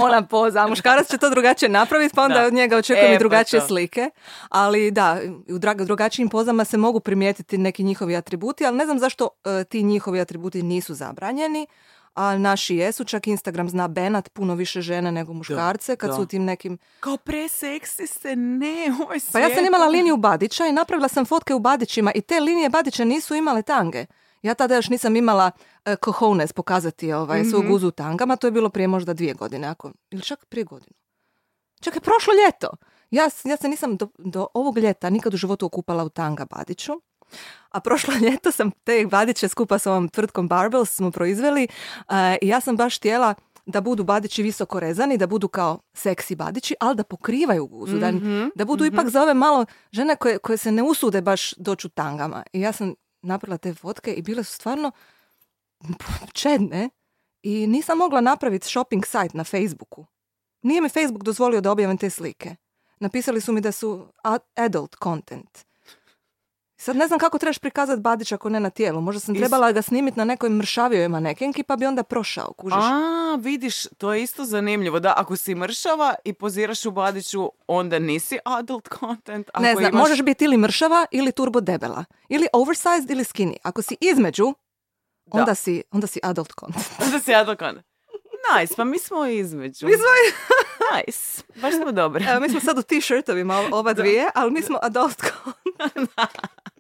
ona poza, a muškarac će to drugačije napraviti, pa onda Da. od njega očekujem E, i pa drugačije to. slike. Ali da, u dra- drugačijim pozama se mogu primijetiti neki njihovi atributi, ali ne znam zašto e, ti njihovi atributi nisu zabranjeni, a naši jesu, čak Instagram zna benat puno više žene nego muškarce kad da. su u tim nekim... Kao preseksi se, ne, ovo je Pa ja sam imala liniju Badića i napravila sam fotke u Badićima i te linije Badića nisu imale tange. Ja tada još nisam imala uh, cojones pokazati ovaj, Mhm. svoju guzu u tangama, to je bilo prije možda dvije godine, ako, ili čak prije godinu. Čak je prošlo ljeto. Ja, ja se nisam do, do ovog ljeta nikad u životu okupala u tanga Badiću. A prošlo ljeto sam te Badiće skupa s ovom tvrtkom Barbells smo proizveli uh, i ja sam baš htjela da budu badići visoko rezani, da budu kao seksi badići, ali da pokrivaju guzu, da, Mhm, da budu ipak za ove malo žene koje, koje se ne usude baš doći u tangama. I ja sam napravila te fotke i bile su stvarno čedne i nisam mogla napraviti shopping site na Facebooku. Nije mi Facebook dozvolio da objavim te slike. Napisali su mi da su adult content. Sad ne znam kako trebaš prikazati Badića ako ne na tijelu. Možda sam trebala ga snimiti na nekoj mršavijoj manekenki pa bi onda prošao, kužiš. A, vidiš, to je isto zanimljivo. Da, ako si mršava i poziraš u Badiću, onda nisi adult content. Ako ne znam, imaš- možeš biti ili mršava ili turbo debela. Ili oversized ili skinny. Ako si između, Da. onda si, onda si adult content. Onda si adult content. Nice, pa mi smo između. Mi smo, Nice, baš smo dobri. evo, mi smo sad u t-shirtovima oba dvije, ali mi smo adult content.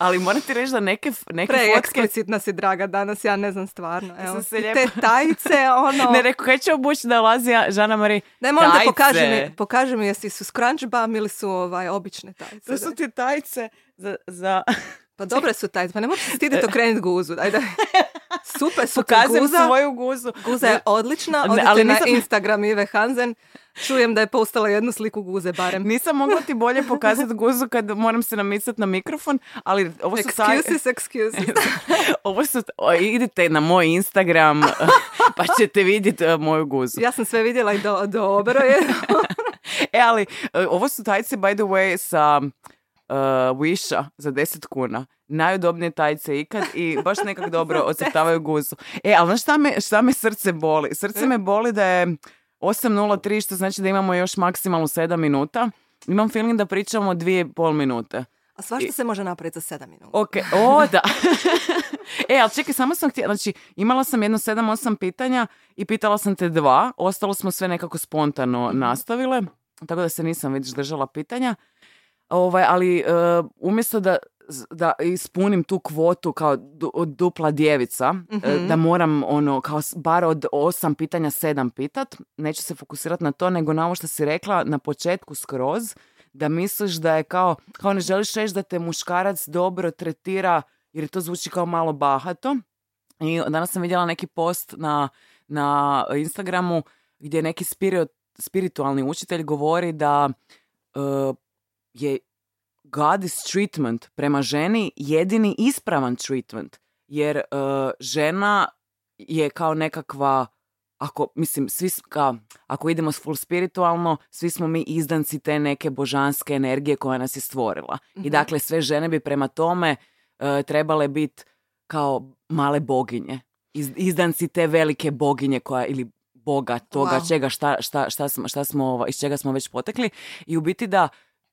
Ali moram ti reći da neke, neke Pre fotke... eksplicitna si draga danas, ja ne znam stvarno. Evo, se I lijepo- te tajice, ono... Ne, rekao, kaj će obući da lazi Žana Mari? Daj, molim te, Tajice. pokaži mi, pokaži mi jesi su scrunch bum ili su ovaj, obične tajice. To su ti tajice za... za... Pa dobre su tajice, pa ne možeš se stiditi okrenuti guzu. Daj, daj. Super su Pokazujem guza. svoju guzu. Guza je odlična, Ne, odite ali na nisam- Instagram Ive Hanzen. Čujem da je postala jednu sliku guze barem. Nisam mogla ti bolje pokazati guzu kad moram se namicati na mikrofon, ali ovo su taj... Excuses, excuses. Ovo su... o, idite na moj Instagram pa ćete vidjeti e, moju guzu. Ja sam sve vidjela i do, dobro je. E, ali e, ovo su tajce, by the way, sa uh, Wisha za 10 kuna. Najudobnije tajce ikad i baš nekak dobro ocrtavaju guzu. E, ali znaš šta me, šta me srce boli? Srce me boli da je 8.03, što znači da imamo još maksimalno 7 minuta. Imam feeling da pričamo 2,5 minute. A svašta se može napraviti za sedam minuta. Ok, o da. e, ali čekaj, samo sam htjela, znači imala sam jedno 7-8 pitanja i pitala sam te dva, ostalo smo sve nekako spontano nastavile, tako da se nisam vidiš držala pitanja. Ovaj, ali e, umjesto da, da ispunim tu kvotu kao du- dupla djevica, e, da moram ono kao bar od osam pitanja sedam pitat, neću se fokusirati na to, nego na ovo što si rekla na početku skroz, da misliš da je kao, kao ne želiš reći da te muškarac dobro tretira, jer to zvuči kao malo bahato. I danas sam vidjela neki post na, na Instagramu gdje neki spirit, spiritualni učitelj govori da e, je goddess treatment prema ženi jedini ispravan treatment. Jer e, žena je kao nekakva ako, mislim, svi s- ka, ako idemo full spiritualno, svi smo mi izdanci te neke božanske energije koja nas je stvorila. I dakle, sve žene bi prema tome e, trebale biti kao male boginje. Iz, izdanci te velike boginje koja, ili boga toga, Wow. čega, šta, šta, šta smo, šta smo, iz čega smo već potekli. I u biti da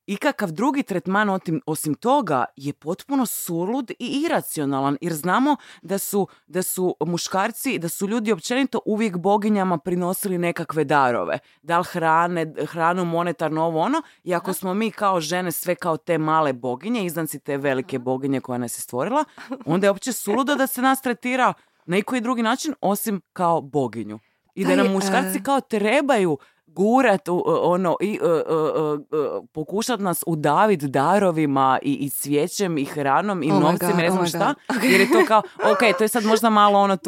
ikakav drugi tretman otim, osim toga je potpuno sulud i iracionalan jer znamo da su, da su muškarci, da su ljudi općenito uvijek boginjama prinosili nekakve darove. Da li hrane, hranu, monetarno, ovo ono. I ako smo mi kao žene sve kao te male boginje, izdanci te velike boginje koja nas je stvorila, onda je opće suludo da se nas tretira na koji drugi način osim kao boginju. I da nam muškarci e, kao trebaju gurat, u- ono, i e, e, e, e, pokušat nas udavit darovima i, i cvijećem i hranom i Oh novcem, God, ne oh znam my šta. God. Jer je to kao, ok, to je sad možda malo ono je,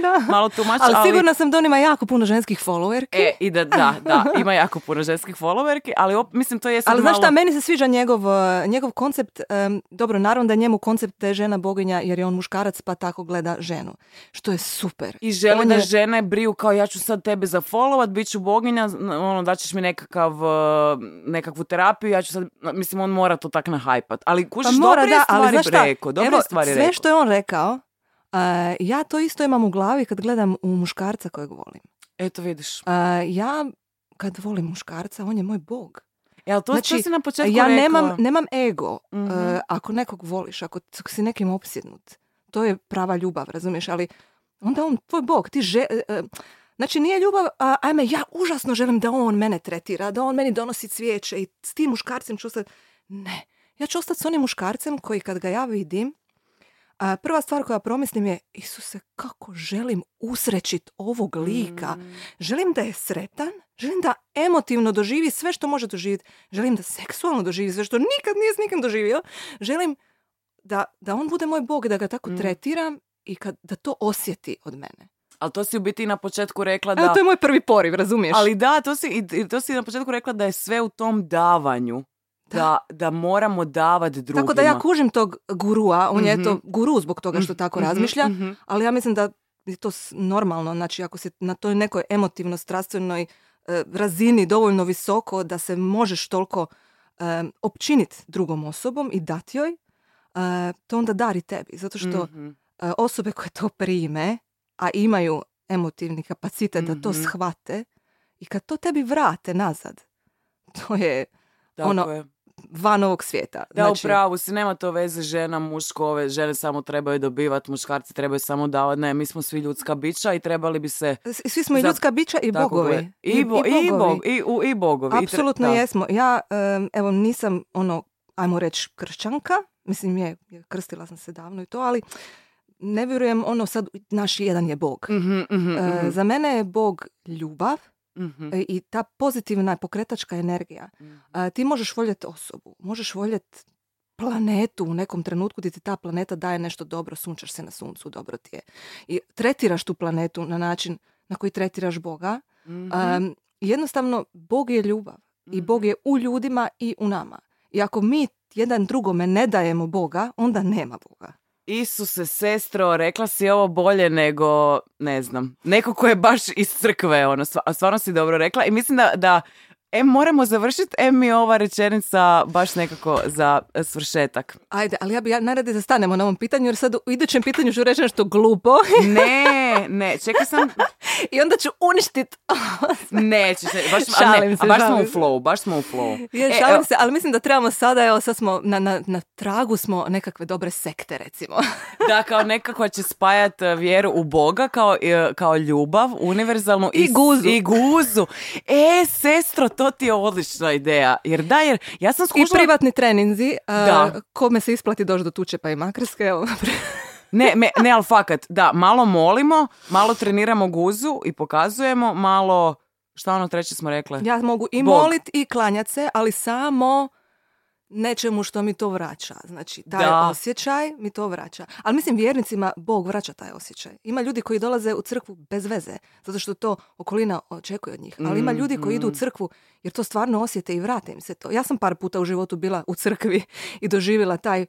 da. malo too much, ali, ali, sigurna sam da on ima jako puno ženskih followerki. E, i da, da, da, ima jako puno ženskih followerki, ali op, mislim to je sad Ali znaš malo... šta, meni se sviđa njegov, uh, njegov koncept, um, dobro, naravno da je njemu koncept da je žena boginja jer je on muškarac pa tako gleda ženu, što je super. I želi On da je- žene briju kao ja ću sad tebe zafollowat, bit ću boginja, ono, daćeš mi nekakav, uh, nekakvu terapiju, ja ću sad, mislim, on mora to tak nahajpat. Ali Pa kužiš, mora, dobre da, ali stvari znaš šta, rekao, dobre evo, stvari sve rekao. što je on rekao, uh, ja to isto imam u glavi kad gledam u muškarca kojeg volim. Eto vidiš. Uh, ja kad volim muškarca, on je moj bog. Ali to, Znači, to si na početku ja rekla. nemam, nemam ego Mhm. uh, ako nekog voliš, ako si nekim opsjednut. To je prava ljubav, razumiješ? Ali onda on tvoj bog, ti že... e, Znači nije ljubav, a, ajme, ja užasno želim da on mene tretira, da on meni donosi cvijeće i s tim muškarcem ću ostati. Ne, ja ću ostati s onim muškarcem koji kad ga ja vidim, a, prva stvar koja promislim je, Isuse, kako želim usrećit ovog lika. Želim da je sretan, želim da emotivno doživi sve što može doživjeti, želim da seksualno doživi sve što nikad nije s nikim doživio, želim da, da on bude moj bog, da ga tako tretiram i kad, da to osjeti od mene. Ali to si u biti na početku rekla da... Evo, to je moj prvi poriv, razumiješ? Ali da, to si, to si na početku rekla da je sve u tom davanju. Da, da moramo davati drugima. Tako da ja kužim tog gurua, on je Mhm. to guru zbog toga što tako Mhm, razmišlja, mhm. ali ja mislim da je to normalno, znači ako se na toj nekoj emotivno-strastvenoj e, razini dovoljno visoko da se možeš toliko e, općiniti drugom osobom i dati joj, e, to onda dari tebi. Zato što Mhm. e, osobe koje to prime, a imaju emotivni kapacitet da to Mhm. shvate i kad to tebi vrate nazad, to je Tako ono, je. van ovog svijeta. Da, Znači, u pravu si, nema to veze žena, muško, ove žene samo trebaju dobivati, muškarci trebaju samo davati. Ne, mi smo svi ljudska bića i trebali bi se... svi smo i ljudska bića i bogovi. I, bo, i, bogovi. Tre- Apsolutno jesmo. Ja, evo, nisam, ono, ajmo reći, kršćanka. Mislim, je, krstila sam se davno i to, ali ne vjerujem, ono, sad, naš jedan je bog. Mhm, mhm, E, mhm, za mene je bog ljubav mhm. e, i ta pozitivna pokretačka energija. A, ti možeš voljeti osobu, možeš voljeti planetu u nekom trenutku gdje ti ta planeta daje nešto dobro, sunčaš se na suncu, dobro ti je. I tretiraš tu planetu na način na koji tretiraš Boga. Mhm. Jednostavno, Bog je ljubav. I Bog je u ljudima i u nama. I ako mi jedan drugome ne dajemo Boga, onda nema Boga. Isuse, sestro, rekla si ovo bolje nego, ne znam, neko ko je baš iz crkve, ono, stvarno si dobro rekla i mislim da, da em moramo završiti, em mi ova rečenica baš nekako za e, svršetak. Ajde, ali ja bi ja najradije da stanemo na ovom pitanju, jer sad u idućem pitanju ću reći nešto glupo Ne, ne, čekaj sam, i onda ću uništiti. nećeš, ne, baš, Šalim ne, se, a baš smo u flow, baš smo u flow. Je, E, šalim evo, se, ali mislim da trebamo sada, evo sad smo na, na, na tragu smo nekakve dobre sekte, recimo. Da, kao nekako će spajat e, vjeru u Boga kao, e, kao ljubav, univerzalnu I s- guzu. I guzu. E, sestro, to ti je odlična ideja. Jer da, jer ja sam I skušala... privatni treninzi, a, Da. kome se isplati doći do tuče pa i makarske, evo. Ne, me, ne, ali fakat, da, malo molimo, malo treniramo guzu i pokazujemo, malo, šta ono treće smo rekle? Ja mogu i Bog. molit i klanjat se, ali samo nečemu što mi to vraća. Znači, taj Da. osjećaj mi to vraća. Ali mislim, vjernicima Bog vraća taj osjećaj. Ima ljudi koji dolaze u crkvu bez veze, zato što to okolina očekuje od njih. Ali ima ljudi koji idu u crkvu jer to stvarno osjete i vrate im se to. Ja sam par puta u životu bila u crkvi i doživjela taj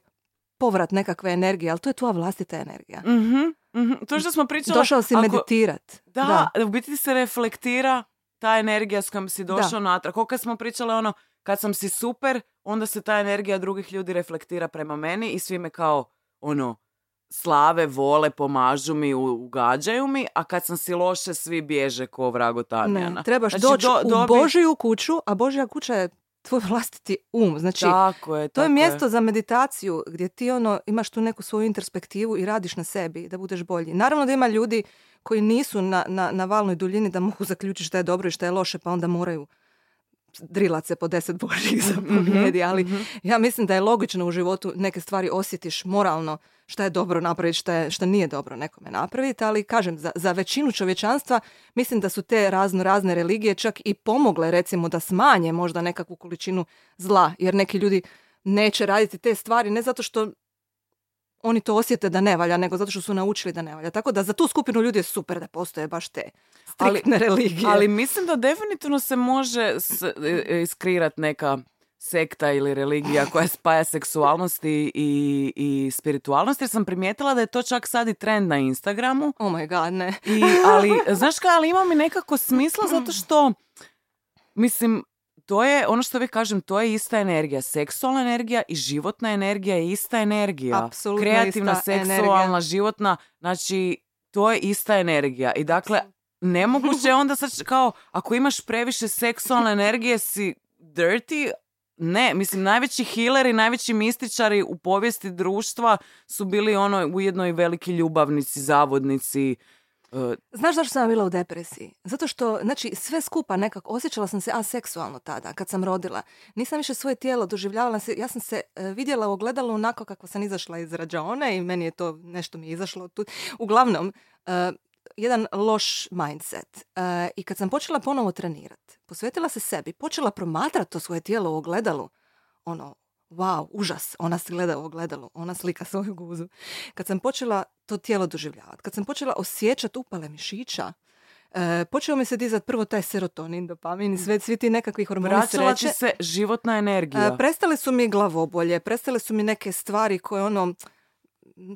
povrat nekakve energije, ali to je tvoja vlastita energija. Mhm, mhm. To što smo pričali... Došao si ako- meditirat. Da, u biti ti se reflektira ta energija s kojom si došao natrag. Kako kad smo pričale ono, kad sam si super, onda se ta energija drugih ljudi reflektira prema meni i svi me kao, ono, slave, vole, pomažu mi, ugađaju mi, a kad sam si loše, svi bježe ko vrago Tamjana. Ne, trebaš Znači, doći do- u dobi- Božiju kuću, a Božja kuća je tvoj vlastiti um. Znači, Tako je, to je mjesto za meditaciju gdje ti ono imaš tu neku svoju introspektivu i radiš na sebi da budeš bolji. Naravno da ima ljudi koji nisu na, na, na valnoj duljini da mogu zaključiti šta je dobro i šta je loše, pa onda moraju drilat se po deset božih zapovjedi, ali ja mislim da je logično u životu neke stvari osjetiš moralno šta je dobro napraviti, šta, je, šta nije dobro nekome napraviti, ali kažem, za, za većinu čovječanstva mislim da su te razno razne religije čak i pomogle recimo da smanje možda nekakvu količinu zla, jer neki ljudi neće raditi te stvari ne zato što oni to osjete da ne valja, nego zato što su naučili da ne valja. Tako da za tu skupinu ljudi je super da postoje baš te striktne religije. Ali mislim da definitivno se može e, e, iskrirat neka sekta ili religija koja spaja seksualnost i, i, i spiritualnost, jer sam primijetila da je to čak sad i trend na Instagramu. Oh my god, ne. I, ali, znaš kaj, ali ima mi nekako smisla zato što, mislim, to je, ono što vi kažem, to je ista energija. Seksualna energija i životna energija je ista energija. Apsolutno Kreativna, ista seksualna, energija. životna, znači, to je ista energija. I dakle, nemoguće je onda sad kao, ako imaš previše seksualne energije, si dirty, ne, mislim, najveći healeri, najveći mističari u povijesti društva su bili ono ujedno i veliki ljubavnici, zavodnici. e, Znaš zašto sam bila u depresiji? Zato što, znači, sve skupa nekako, osjećala sam se aseksualno tada, kad sam rodila. Nisam više svoje tijelo doživljavala se, ja sam se e, vidjela u ogledalu onako kako sam izašla iz rađaone i meni je to, nešto mi je izašlo tu. Uglavnom, e, jedan loš mindset. E, I kad sam počela ponovo trenirati, posvetila se sebi, počela promatrati to svoje tijelo u ogledalu, ono, wow, užas, ona se gleda u ogledalu, ona slika svoju guzu. Kad sam počela to tijelo doživljavati, kad sam počela osjećati upale mišića, e, počeo mi se dizat prvo taj serotonin, dopamin i sve, svi ti nekakvi hormoni sreće. se životna energija. E, prestale su mi glavobolje, prestale su mi neke stvari koje ono,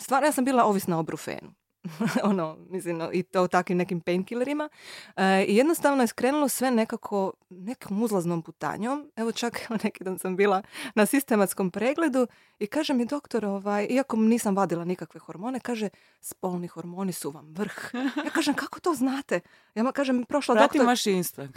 stvarno ja sam bila ovisna o brufenu. ono, mislim, no, i to takvim nekim painkillerima. E, I jednostavno je skrenulo sve nekako nekom uzlaznom putanjom. Evo čak neki dan sam bila na sistematskom pregledu i kaže mi doktor, ovaj, iako nisam vadila nikakve hormone, kaže, spolni hormoni su vam vrh. Ja kažem, kako to znate? Ja ma kažem, prošla Pratim doktor...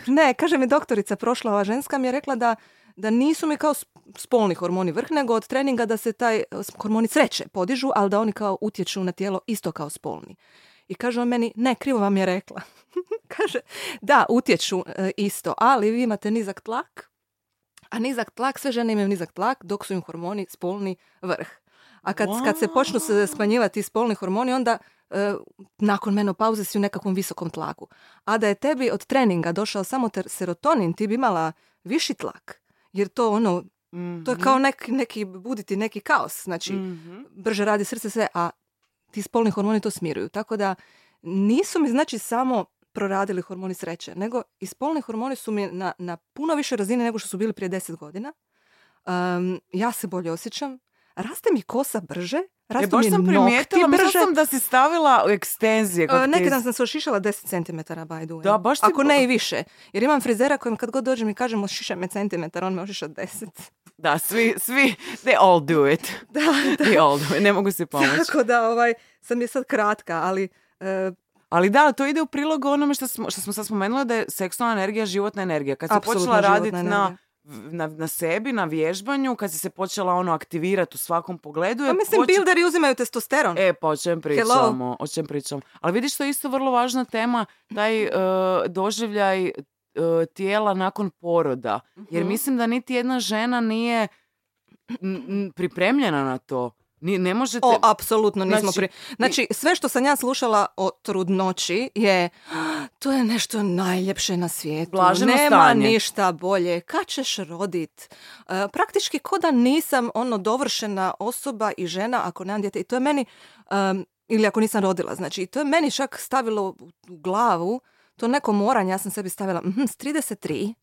Ne, kaže mi doktorica, prošla ova ženska mi je rekla da, da nisu mi kao sp- spolni hormoni vrh, nego od treninga da se taj e, hormoni sreće podižu, ali da oni kao utječu na tijelo isto kao spolni. I kaže on meni, ne, krivo vam je rekla. kaže, da, utječu e, isto, ali vi imate nizak tlak, a nizak tlak, sve žene imaju nizak tlak, dok su im hormoni spolni vrh. A kad, kad se počnu se smanjivati spolni hormoni, onda e, nakon menopauze si u nekakvom visokom tlaku. A da je tebi od treninga došao samo ter- serotonin, ti bi imala viši tlak. Jer to ono, to je kao neki, neki buditi neki kaos. Znači, Mhm. brže radi srce sve, a ti spolni hormoni to smiruju. Tako da nisu mi znači samo proradili hormoni sreće, nego i spolni hormoni su mi na, na puno više razine nego što su bili prije 10 godina. Um, ja se bolje osjećam. Raste mi kosa brže, E, rastu baš mi sam primijetila, brže. sam da si stavila u ekstenzije. Uh, ti- neki dan sam se ošišala 10 cm, by the way. Da, baš ti Ako bo- ne i više. Jer imam frizera kojem kad god dođem i kažem ošišaj me centimetar, on me ošiša 10. Da, svi, svi, they all do it. Da, They all do it, ne mogu si pomoći. Tako da ovaj, sam je sad kratka, ali e, Ali da, to ide u prilog onome što smo, što smo sad spomenuli da je seksualna energija životna energija. Kad si Apsolutno počela raditi na. Na, na sebi, na vježbanju, kad si se počela ono aktivirati u svakom pogledu. pa mislim, poč- bilderi uzimaju testosteron. E, pa o čem pričamo, o čem pričamo. Ali vidiš, to je isto vrlo važna tema, taj e, doživljaj e, tijela nakon poroda. Jer mislim da niti jedna žena nije n- n- pripremljena na to. Ni, ne možete... O, apsolutno nismo Znači, pri... Znači, sve što sam ja slušala o trudnoći je to je nešto najljepše na svijetu. Blaženo Nema stanje. ništa bolje. Kad ćeš rodit? E, praktički ko da nisam ono dovršena osoba i žena ako nemam dijete. I to je meni, em, ili ako nisam rodila, znači i to je meni čak stavilo u, glavu to neko moranje. Ja sam sebi stavila, mhm, s 33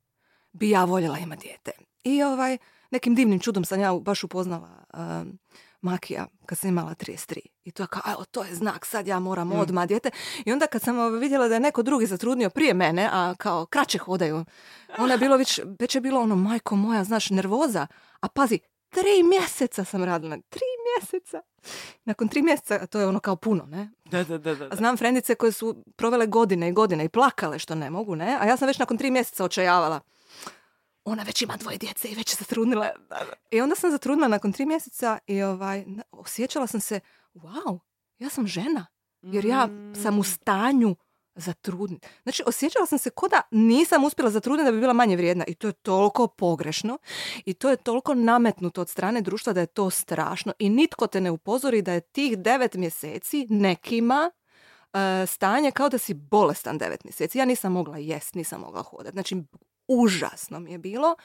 bi ja voljela imati dijete. I ovaj, nekim divnim čudom sam ja baš upoznala em, Makija kad sam imala 33. I to je kao, evo, to je znak, sad ja moram odmah dijete. I onda kad sam ovaj, vidjela da je neko drugi zatrudnio prije mene, a kao kraće hodaju, onda je bilo već, već je bilo ono, majko moja, znaš, nervoza. A pazi, tri mjeseca sam radila, tri mjeseca. Nakon tri mjeseca, to je ono kao puno, ne? Da, da, da, da. A znam frendice koje su provele godine i godine i plakale što ne mogu, ne? A ja sam već nakon tri mjeseca očajavala. Ona već ima dvoje djece i već se zatrudnila. I onda sam zatrudnila nakon tri mjeseca i ovaj, osjećala sam se, wow, ja sam žena. Jer ja sam u stanju zatrudniti. Znači, osjećala sam se ko da nisam uspjela zatrudniti da bi bila manje vrijedna. I to je toliko pogrešno. I to je toliko nametnuto od strane društva da je to strašno. I nitko te ne upozori da je tih devet mjeseci nekima e, stanje kao da si bolestan devet mjeseci. Ja nisam mogla jest, nisam mogla hodati. Znači, užasno mi je bilo.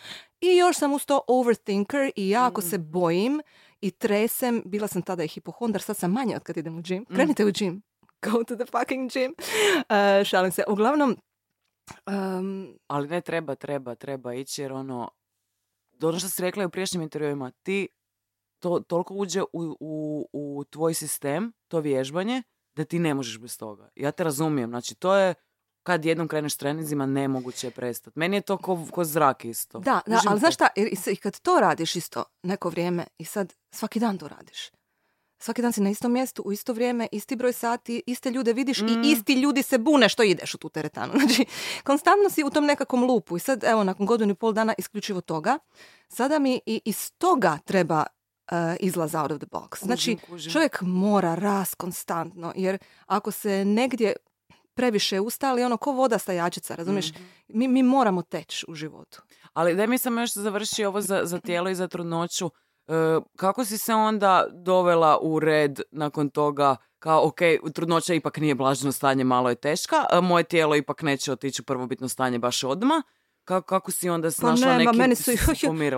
I još sam uz to overthinker i jako se bojim i tresem. Bila sam tada i hipohondar, sad sam manje od kad idem u gym. Krenite u gym. Go to the fucking gym. E, šalim se. Uglavnom, em, Ali ne treba, treba, treba ići jer ono, ono što si rekla u prijašnjim intervjuima, ti to toliko uđe u, u, u tvoj sistem, to vježbanje, da ti ne možeš bez toga. Ja te razumijem, znači to je kad jednom kreneš s treninzima, nemoguće je prestati. Meni je to ko, ko zrak isto. Da, da ali znaš šta, i kad to radiš isto neko vrijeme i sad svaki dan to radiš. Svaki dan si na istom mjestu, u isto vrijeme, isti broj sati, iste ljude vidiš Mm. i isti ljudi se bune što ideš u tu teretanu. Znači, konstantno si u tom nekakvom lupu i sad, evo, nakon godinu i pol dana isključivo toga, sada mi i iz toga treba uh, izlaz out of the box. Znači, kužim. čovjek mora rast konstantno, jer ako se negdje previše ustali, ono ko voda stajačica, razumiješ? Mhm. Mi, mi moramo teći u životu. Ali daj mi sam još završi ovo za, za tijelo i za trudnoću. E, kako si se onda dovela u red nakon toga kao, ok, trudnoća ipak nije blaženo stanje, malo je teška, moje tijelo ipak neće otići u prvobitno stanje baš odmah. Kako, kako si onda Pa snašla ne, ma neki... meni su,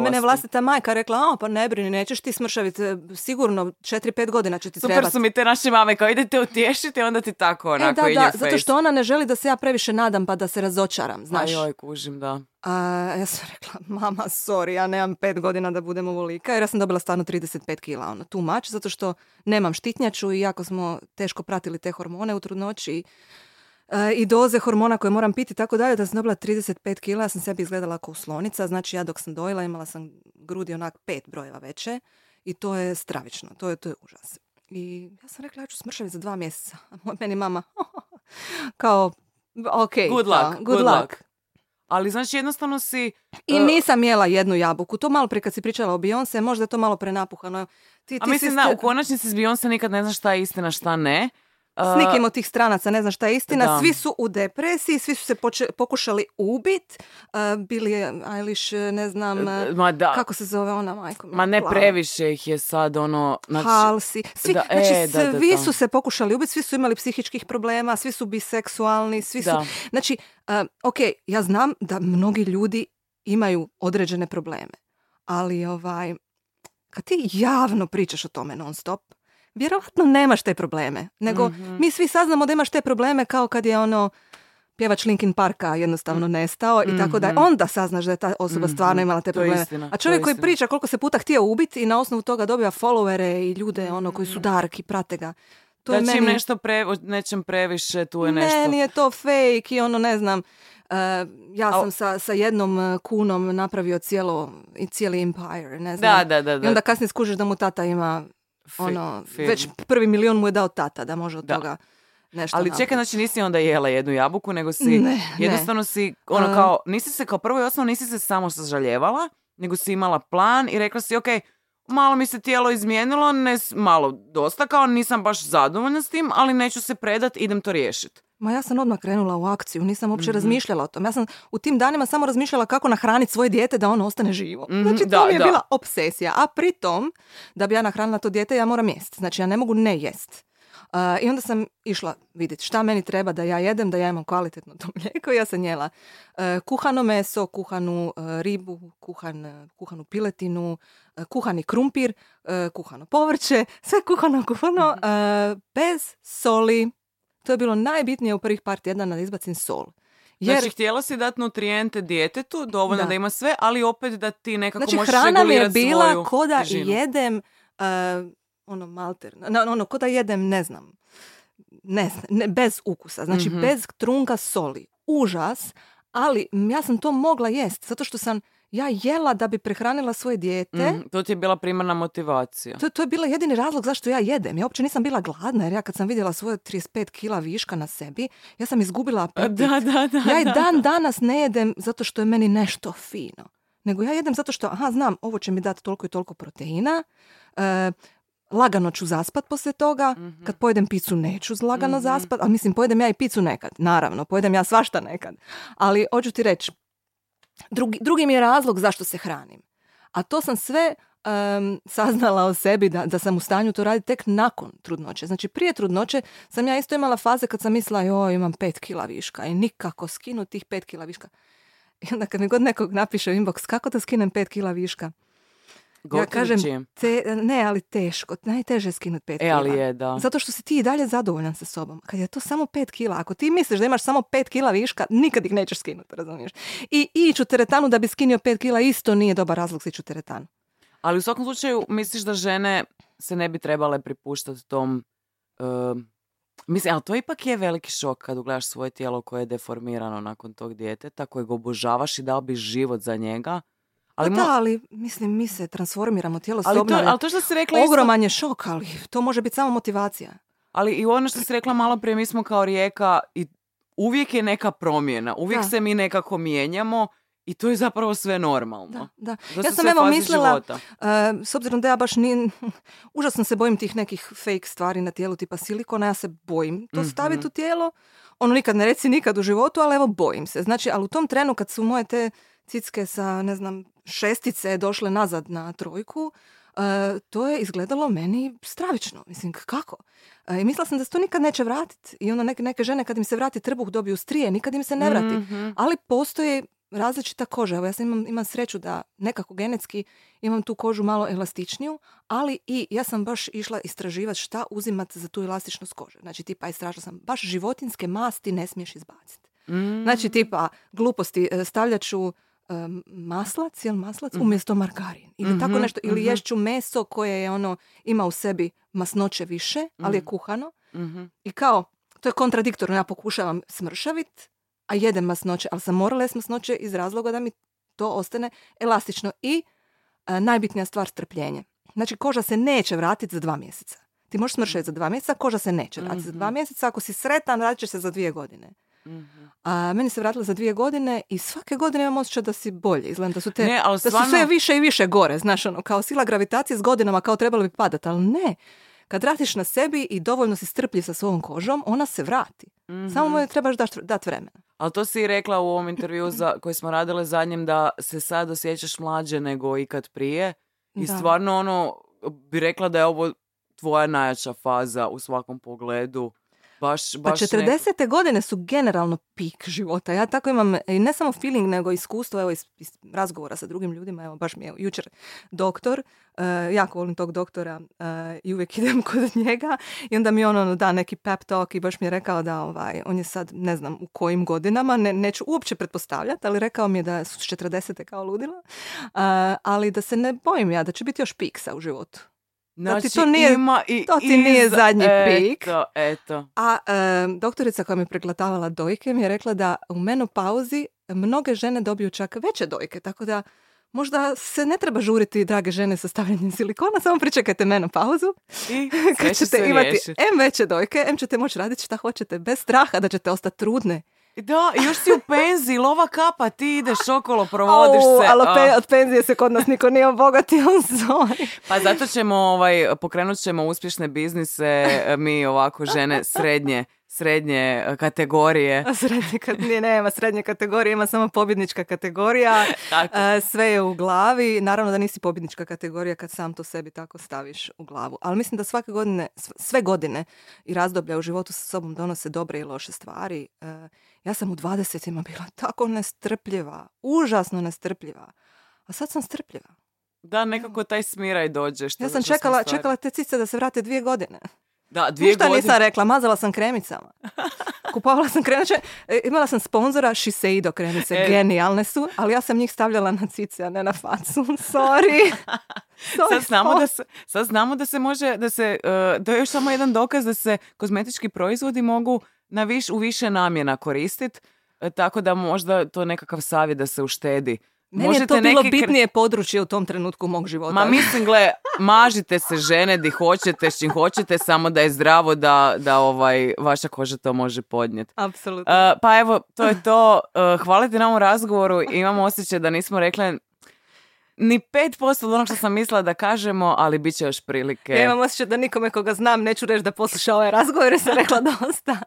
mene vlastita majka rekla, a pa ne brini, nećeš ti smršaviti, e, sigurno 4-5 godina će ti Super trebati. su mi te naše mame, kao idete utješiti, onda ti tako E, onako da, in da, zato što ona ne želi da se ja previše nadam pa da se razočaram, znaš. Aj, joj, kužim, da. A, ja sam rekla, mama, sorry, ja nemam pet godina da budem ovolika, jer ja sam dobila stvarno 35 kila, ono, too much, zato što nemam štitnjaču i jako smo teško pratili te hormone u trudnoći i, e, i doze hormona koje moram piti i tako dalje, da sam dobila 35 kila, ja sam sebi izgledala kao slonica, znači ja dok sam dojela imala sam grudi onak pet brojeva veće i to je stravično, to je, to je užas. I ja sam rekla, ja ću smršaviti za dva mjeseca. A meni mama, kao, ok, Good kao, luck, good, luck. Ali znači jednostavno si... I e, nisam jela jednu jabuku. To malo prije kad si pričala o Beyoncé, možda je to malo prenapuhano. Ti, A ti mislim si da, u konačnici s Beyoncé nikad ne znaš šta je istina, šta ne. S nikim od tih stranaca ne znam šta je istina. da. Svi su u depresiji, svi su se poče- pokušali ubit. Uh, Billie Eilish, ne znam, e, Ma da, kako se zove ona, majko? ma ne plava. previše ih je sad ono... Znači, Halsi. Svi, Da, znači, e, da, da, svi da. su se pokušali ubiti, svi su imali psihičkih problema, svi su biseksualni, svi su... Znači, uh, ok, ja znam da mnogi ljudi imaju određene probleme, ali ovaj, kad ti javno pričaš o tome non stop, vjerojatno nemaš te probleme, nego Mhm. mi svi saznamo da imaš te probleme kao kad je ono pjevač Linkin Parka jednostavno nestao i tako da Mhm. onda saznaš da je ta osoba stvarno imala te je probleme. istina, A čovjek je koji istina. priča koliko se puta htio ubiti i na osnovu toga dobiva followere i ljude ono koji su dark i prate ga. To je da čim meni... nešto pre, nečem previše, tu je nešto... Meni je to fake i ono ne znam. e, ja sam sa, sa jednom e, kunom napravio cijelo, i cijeli empire, ne znam. Da, da, da. da. I onda kasnije skužiš da mu tata ima ono, film. već prvi milion mu je dao tata da može od Da. toga nešto Ali čekaj, znači nisi onda jela jednu jabuku, nego si Ne, jednostavno si, ono A- kao, nisi se kao prvo i osnovno nisi se samo sažaljevala, nego si imala plan i rekla si, ok, malo mi se tijelo izmijenilo, ne, malo dosta, kao nisam baš zadovoljna s tim, ali neću se predat, idem to riješiti. Ma ja sam odmah krenula u akciju, nisam uopće razmišljala o tom. Ja sam u tim danima samo razmišljala kako nahraniti svoje dijete da ono ostane živo. Mhm, Znači to da, mi je da. bila obsesija. A pritom, da bi ja nahranila to dijete, ja moram jest. Znači ja ne mogu ne jest. Uh, I onda sam išla vidjeti šta meni treba da ja jedem, da ja imam kvalitetno to mlijeko. Ja sam jela uh, kuhano meso, kuhanu uh, ribu, kuhan, uh, kuhanu piletinu, uh, kuhani krumpir, uh, kuhano povrće, sve kuhano, kuhano, uh, bez soli. To je bilo najbitnije u prvih par tjedana da izbacim sol. Jer, Znači, htjela si dati nutrijente djetetu, dovoljno da. Da. ima sve, ali opet da ti nekako znači možeš hrana mi je bila ko da težinu. jedem uh, ono malter, no, ono ko da jedem ne znam, ne, ne, bez ukusa, znači Mhm. bez trunka soli. Užas, ali ja sam to mogla jest, zato što sam ja jela da bi prehranila svoje dijete. Mhm, to ti je bila primarna motivacija. To, to je bila jedini razlog zašto ja jedem. Ja uopće nisam bila gladna jer ja kad sam vidjela svoje 35 kila viška na sebi, ja sam izgubila apetit. Da, da, da. Ja i da. dan danas ne jedem zato što je meni nešto fino. Nego ja jedem zato što, aha, znam, ovo će mi dati toliko i toliko proteina, e, lagano ću zaspat poslije toga, Mhm. kad pojedem picu neću lagano zaspat, a mislim, pojedem ja i picu nekad, naravno, pojedem ja svašta nekad. Ali hoću ti reći, drugi, drugi mi je razlog zašto se hranim. A to sam sve em, saznala o sebi da, da sam u stanju to raditi tek nakon trudnoće. Znači prije trudnoće sam ja isto imala faze kad sam mislila joj imam pet kila viška i nikako skinu tih pet kila viška. I onda kad mi god nekog napiše u inbox kako da skinem pet kila viška, ja kažem, čim. te, ne, ali teško, najteže je skinuti pet E, kila. je, da. Zato što si ti i dalje zadovoljan sa sobom. Kad je to samo pet kila, ako ti misliš da imaš samo pet kila viška, nikad ih nećeš skinuti, razumiješ? I ići u teretanu da bi skinio pet kila isto nije dobar razlog za ići u teretanu. Ali u svakom slučaju misliš da žene se ne bi trebale pripuštati tom... Uh, mislim, ali to ipak je veliki šok kad ugledaš svoje tijelo koje je deformirano nakon tog djeteta, kojeg obožavaš i dao bi život za njega. Ali, Pa da, ali mislim, mi se transformiramo, tijelo se ali, to, ali to što si rekla isto- Ogroman je šok, ali to može biti samo motivacija. Ali i ono što si rekla malo prije, mi smo kao rijeka i uvijek je neka promjena, uvijek Da. se mi nekako mijenjamo i to je zapravo sve normalno. Da, da. Ja sam evo mislila, života. e, s obzirom da ja baš ni, užasno se bojim tih nekih fake stvari na tijelu tipa silikona, ja se bojim to Mhm. staviti u tijelo. Ono nikad ne reci nikad u životu, ali evo bojim se. Znači, ali u tom trenu kad su moje te cicke sa, ne znam, šestice došle nazad na trojku, e, to je izgledalo meni stravično. Mislim, kako? E, I mislila sam da se to nikad neće vratiti. I onda neke, neke žene kad im se vrati trbuh dobiju strije, nikad im se ne vrati. Mhm. Ali postoji različita koža. Evo ja sam imam, imam sreću da nekako genetski imam tu kožu malo elastičniju, ali i ja sam baš išla istraživati šta uzimati za tu elastičnost kože. Znači tipa istražila sam baš životinske masti ne smiješ izbaciti. Mm. Znači tipa gluposti e, stavljat ću maslac, jel maslac, umjesto margarin. Ili tako Mhm, nešto. Ili mhm. ješću meso koje je ono, ima u sebi masnoće više, ali je Mhm. kuhano. Mhm. I kao, to je kontradiktorno, ja pokušavam smršavit, a jedem masnoće, ali sam morala jest masnoće iz razloga da mi to ostane elastično. I e, najbitnija stvar, strpljenje. Znači, koža se neće vratiti za dva mjeseca. Ti možeš smršaviti za dva mjeseca, koža se neće vratiti za dva Mhm. mjeseca. Ako si sretan, vratit će se za dvije godine. A meni se vratila za dvije godine i svake godine imam osjećaj da si bolje. Izgledam da su te Ne, ali da su stvarno- sve više i više gore, znaš, ono, kao sila gravitacije s godinama kao trebalo bi padat, ali ne. Kad radiš na sebi i dovoljno si strpljiv sa svojom kožom, ona se vrati. Samo mu trebaš dati dat vremena. Ali to si i rekla u ovom intervju za, koji smo radile zadnjem da se sad osjećaš mlađe nego ikad prije. I Da. stvarno ono, bi rekla da je ovo tvoja najjača faza u svakom pogledu. Baš, Pa baš nek- 40. godine su generalno pik života. Ja tako imam i ne samo feeling, nego iskustvo, evo iz, iz razgovora sa drugim ljudima. Evo, baš mi je jučer doktor, e, jako volim tog doktora e, i uvijek idem kod njega i onda mi on ono, da neki pep talk i baš mi je rekao da ovaj, on je sad ne znam u kojim godinama, ne, neću uopće pretpostavljati, ali rekao mi je da su 40. kao ludila, e, ali da se ne bojim ja, da će biti još piksa u životu. Da ti Znači, to nije- ima i to ti nije iza- zadnji pik. Eto, eto. A e, doktorica koja mi je pregledavala dojke mi je rekla da u menopauzi mnoge žene dobiju čak veće dojke, tako da možda se ne treba žuriti, drage žene, sa stavljanjem silikona, samo pričekajte menopauzu, I kad ćete imati riješit. em veće dojke, em ćete moći raditi šta hoćete, bez straha da ćete ostati trudne. Da, još si u penziji, lova kapa, ti ideš okolo, provodiš Au, se. ali a. pe- od penzije se kod nas niko nije obogatio, sorry. Pa zato ćemo, ovaj, pokrenut ćemo uspješne biznise, mi ovako žene srednje, srednje e, kategorije. Srednje, kad, nije, nema srednje kategorije, ima samo pobjednička kategorija. Tako. E, sve je u glavi. Naravno da nisi pobjednička kategorija kad sam to sebi tako staviš u glavu. Ali mislim da svake godine, sv- sve godine i razdoblja u životu sa sobom donose dobre i loše stvari. E, ja sam u 20 bila tako nestrpljiva, užasno nestrpljiva. A sad sam strpljiva. Da, nekako taj smiraj dođe. Što, Ja sam čekala, čekala te cice da se vrate dvije godine. Da, dvije Ništa godine. nisam rekla, mazala sam kremicama. Kupovala sam kremice, e, imala sam sponzora Shiseido kremice, E. genijalne su, ali ja sam njih stavljala na cice, a ne na facu. Sorry. Sorry, Sad znamo, da se, sad znamo da se može, da se, e, to je još samo jedan dokaz da se kozmetički proizvodi mogu na viš, u više namjena koristiti, tako da možda to je nekakav savjet da se uštedi. Meni je to bilo bitnije područje u tom trenutku mog života. Ma mislim, gle, mažite se žene di hoćete, s čim hoćete, samo da je zdravo da, da ovaj, vaša koža to može podnijeti. Apsolutno. Uh, pa evo, to je to. Uh, hvala ti na ovom razgovoru. Imam osjećaj da nismo rekli ni 5% od onog što sam mislila da kažemo, ali bit će još prilike. Ja imam osjećaj da nikome koga znam neću reći da posluša ovaj razgovor jer sam rekla dosta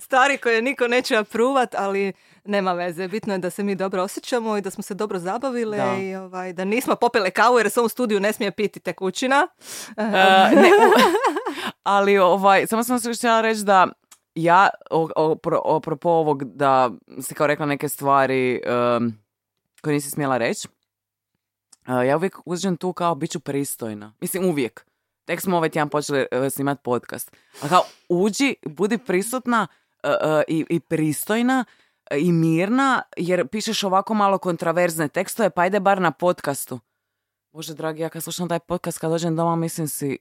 stvari koje niko neće apruvat, ali nema veze. Bitno je da se mi dobro osjećamo i da smo se dobro zabavile Da. i ovaj, da nismo popile kavu jer se u studiju ne smije piti tekućina. Uh, ne, ali ovaj, samo sam se htjela reći da ja, apropo ovog da si kao rekla neke stvari um, koje nisi smjela reći, uh, ja uvijek uđem tu kao bit ću pristojna. Mislim, uvijek. Tek smo ovaj tjedan počeli uh, snimat podcast. A kao, uđi, budi prisutna uh, uh, i, i pristojna uh, i mirna, jer pišeš ovako malo kontraverzne tekstove, pa ajde bar na podcastu. Bože dragi, ja kad slušam taj podcast, kad dođem doma, mislim si,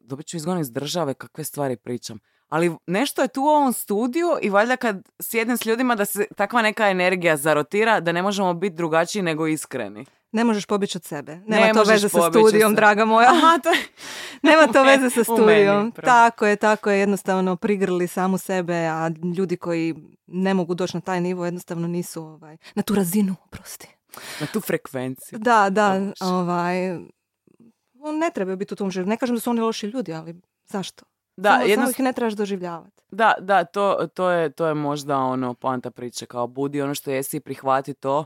dobit ću izgon iz države, kakve stvari pričam. Ali nešto je tu u ovom studiju i valjda kad sjednem s ljudima da se takva neka energija zarotira, da ne možemo biti drugačiji nego iskreni. Ne možeš pobjeći od sebe. Nema Ne to veze sa studijom, sebe. draga moja. Aha, to. Nema to meni- veze sa meni, studijom. pravo. tako je, tako je. Jednostavno prigrli samu sebe, a ljudi koji ne mogu doći na taj nivo jednostavno nisu ovaj, na tu razinu, prosti. Na tu frekvenciju. Da, da, ovaj, on ne treba biti u tom životu. Ne kažem da su oni loši ljudi, ali zašto? Da, samo, jedno, samo ih ne trebaš doživljavati. da, da to, to, je, to je možda ono poanta priče, kao budi ono što jesi i prihvati to,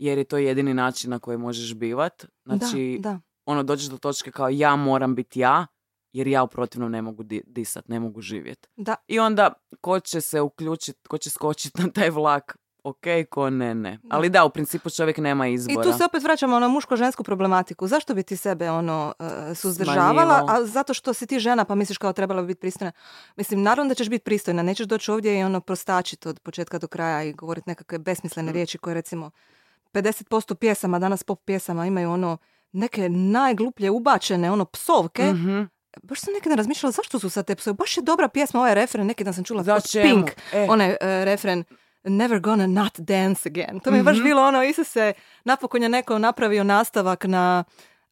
jer je to jedini način na koji možeš bivat. Znači, da, da. ono, dođeš do točke kao ja moram biti ja, jer ja u protivnom ne mogu di- disat, ne mogu živjeti. Da, I onda ko će se uključiti, ko će skočiti na taj vlak, ok, ko ne, ne. Ali da, u principu čovjek nema I izbora. tu se opet vraćamo na muško-žensku problematiku. Zašto bi ti sebe ono e, suzdržavala? Smanjivao. A zato što si ti žena pa misliš kao trebala bi biti pristojna. Mislim, naravno da ćeš biti pristojna. Nećeš doći ovdje i ono prostačiti od početka do kraja i govoriti nekakve besmislene riječi koje recimo 50% pjesama, danas pop pjesama imaju ono neke najgluplje ubačene ono psovke. Mhm. Baš sam nekada razmišljala zašto su sad te psovke. Baš je dobra pjesma, ovaj refren, neki dan sam čula Za? Pink, E. onaj e, refren Never gonna not dance again. To mi je baš bilo ono, Isuse, napokon je neko napravio nastavak na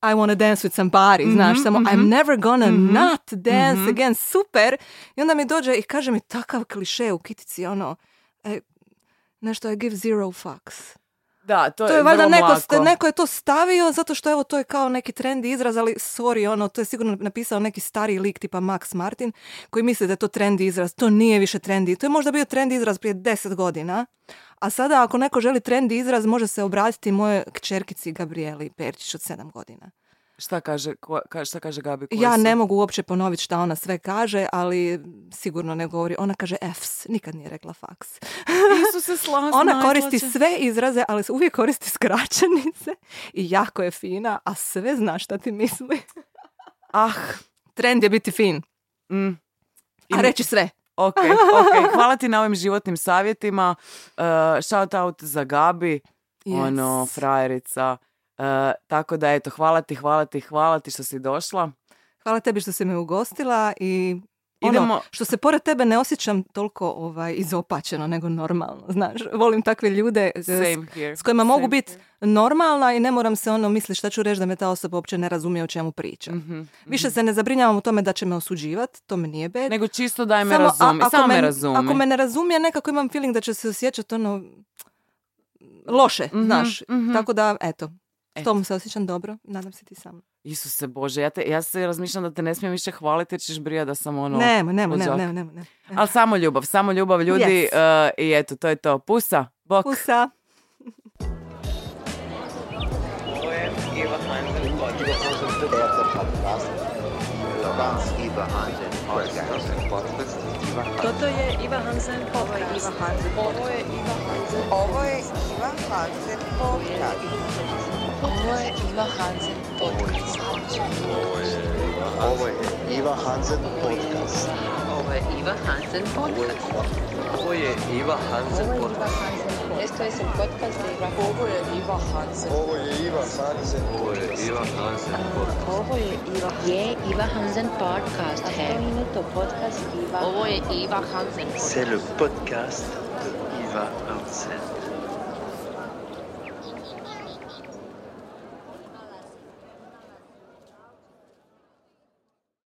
I wanna dance with somebody, znaš, samo I'm never gonna not dance again, super. I onda mi dođe i kaže mi takav kliše u kitici, ono, e, nešto I give zero fucks. Da, to, To je valjda vrlo neko, neko je to stavio zato što evo to je kao neki trendy izraz, ali sorry, ono, to je sigurno napisao neki stari lik tipa Max Martin koji misli da je to trendy izraz. To nije više trendy. To je možda bio trendy izraz prije 10 godina. A sada ako neko želi trendy izraz može se obratiti moje kćerkici Gabrieli Perčić od 7 godina. Šta kaže, ko, ka- šta kaže Gabi? Ja su? ne mogu uopće ponoviti šta ona sve kaže, ali sigurno ne govori. Ona kaže Fs, nikad nije rekla faks. Isuse, slasna, Ona koristi sve izraze, ali uvijek koristi skraćenice i jako je fina, a sve zna šta ti misli. Ah, Trend je biti fin, mm. a reći sve. Ok, ok. Hvala ti na ovim životnim savjetima. Uh, shout out za Gabi, Yes. ono, frajerica. Uh, tako da, eto, hvala ti, hvala ti, hvala ti što si došla. Hvala tebi što si me ugostila i ono, Idemo- što se pored tebe ne osjećam toliko ovaj, izopačeno, nego normalno, znaš. Volim takve ljude s- s kojima mogu Same biti normalna i ne moram se ono misliti šta ću reći da me ta osoba uopće ne razumije o čemu priča. Mhm, Više se ne zabrinjavam u tome da će me osuđivati, to me nije bed. Nego čisto daj me Samo, a- razumi. ako Samo me me- razumi. Ako me ne razumije, nekako imam feeling da će se osjećati ono loše, Mhm, znaš. mhm. Tako da, eto, Eto. s tom se osjećam dobro. Nadam se ti sam. Isuse Bože, ja, te, ja se razmišljam da te ne smijem više hvaliti jer ćeš brija da sam ono... Nemo, nemo, nemo, nemo, nemo, ne. Ali samo ljubav, samo ljubav ljudi Yes. uh, i eto, to je to. Pusa, bok. Pusa. Dans Iva Hansen podcast. Toto je Iva Hansen Ovo je Iva Hansen. Ovo je Iva Hansen. Ovo je Iva Hansen podcast. Iva Hansen podcast. Ovo Iva Hansen podcast. Ovo Iva Hansen podcast. Ovo je Iva Hansen podcast. Esto podcast Iva. Hansen. Hansen Hansen podcast. Ovo je Iva Hansen podcast Ovo je Iva Hansen C'est le podcast de Iva Hansen.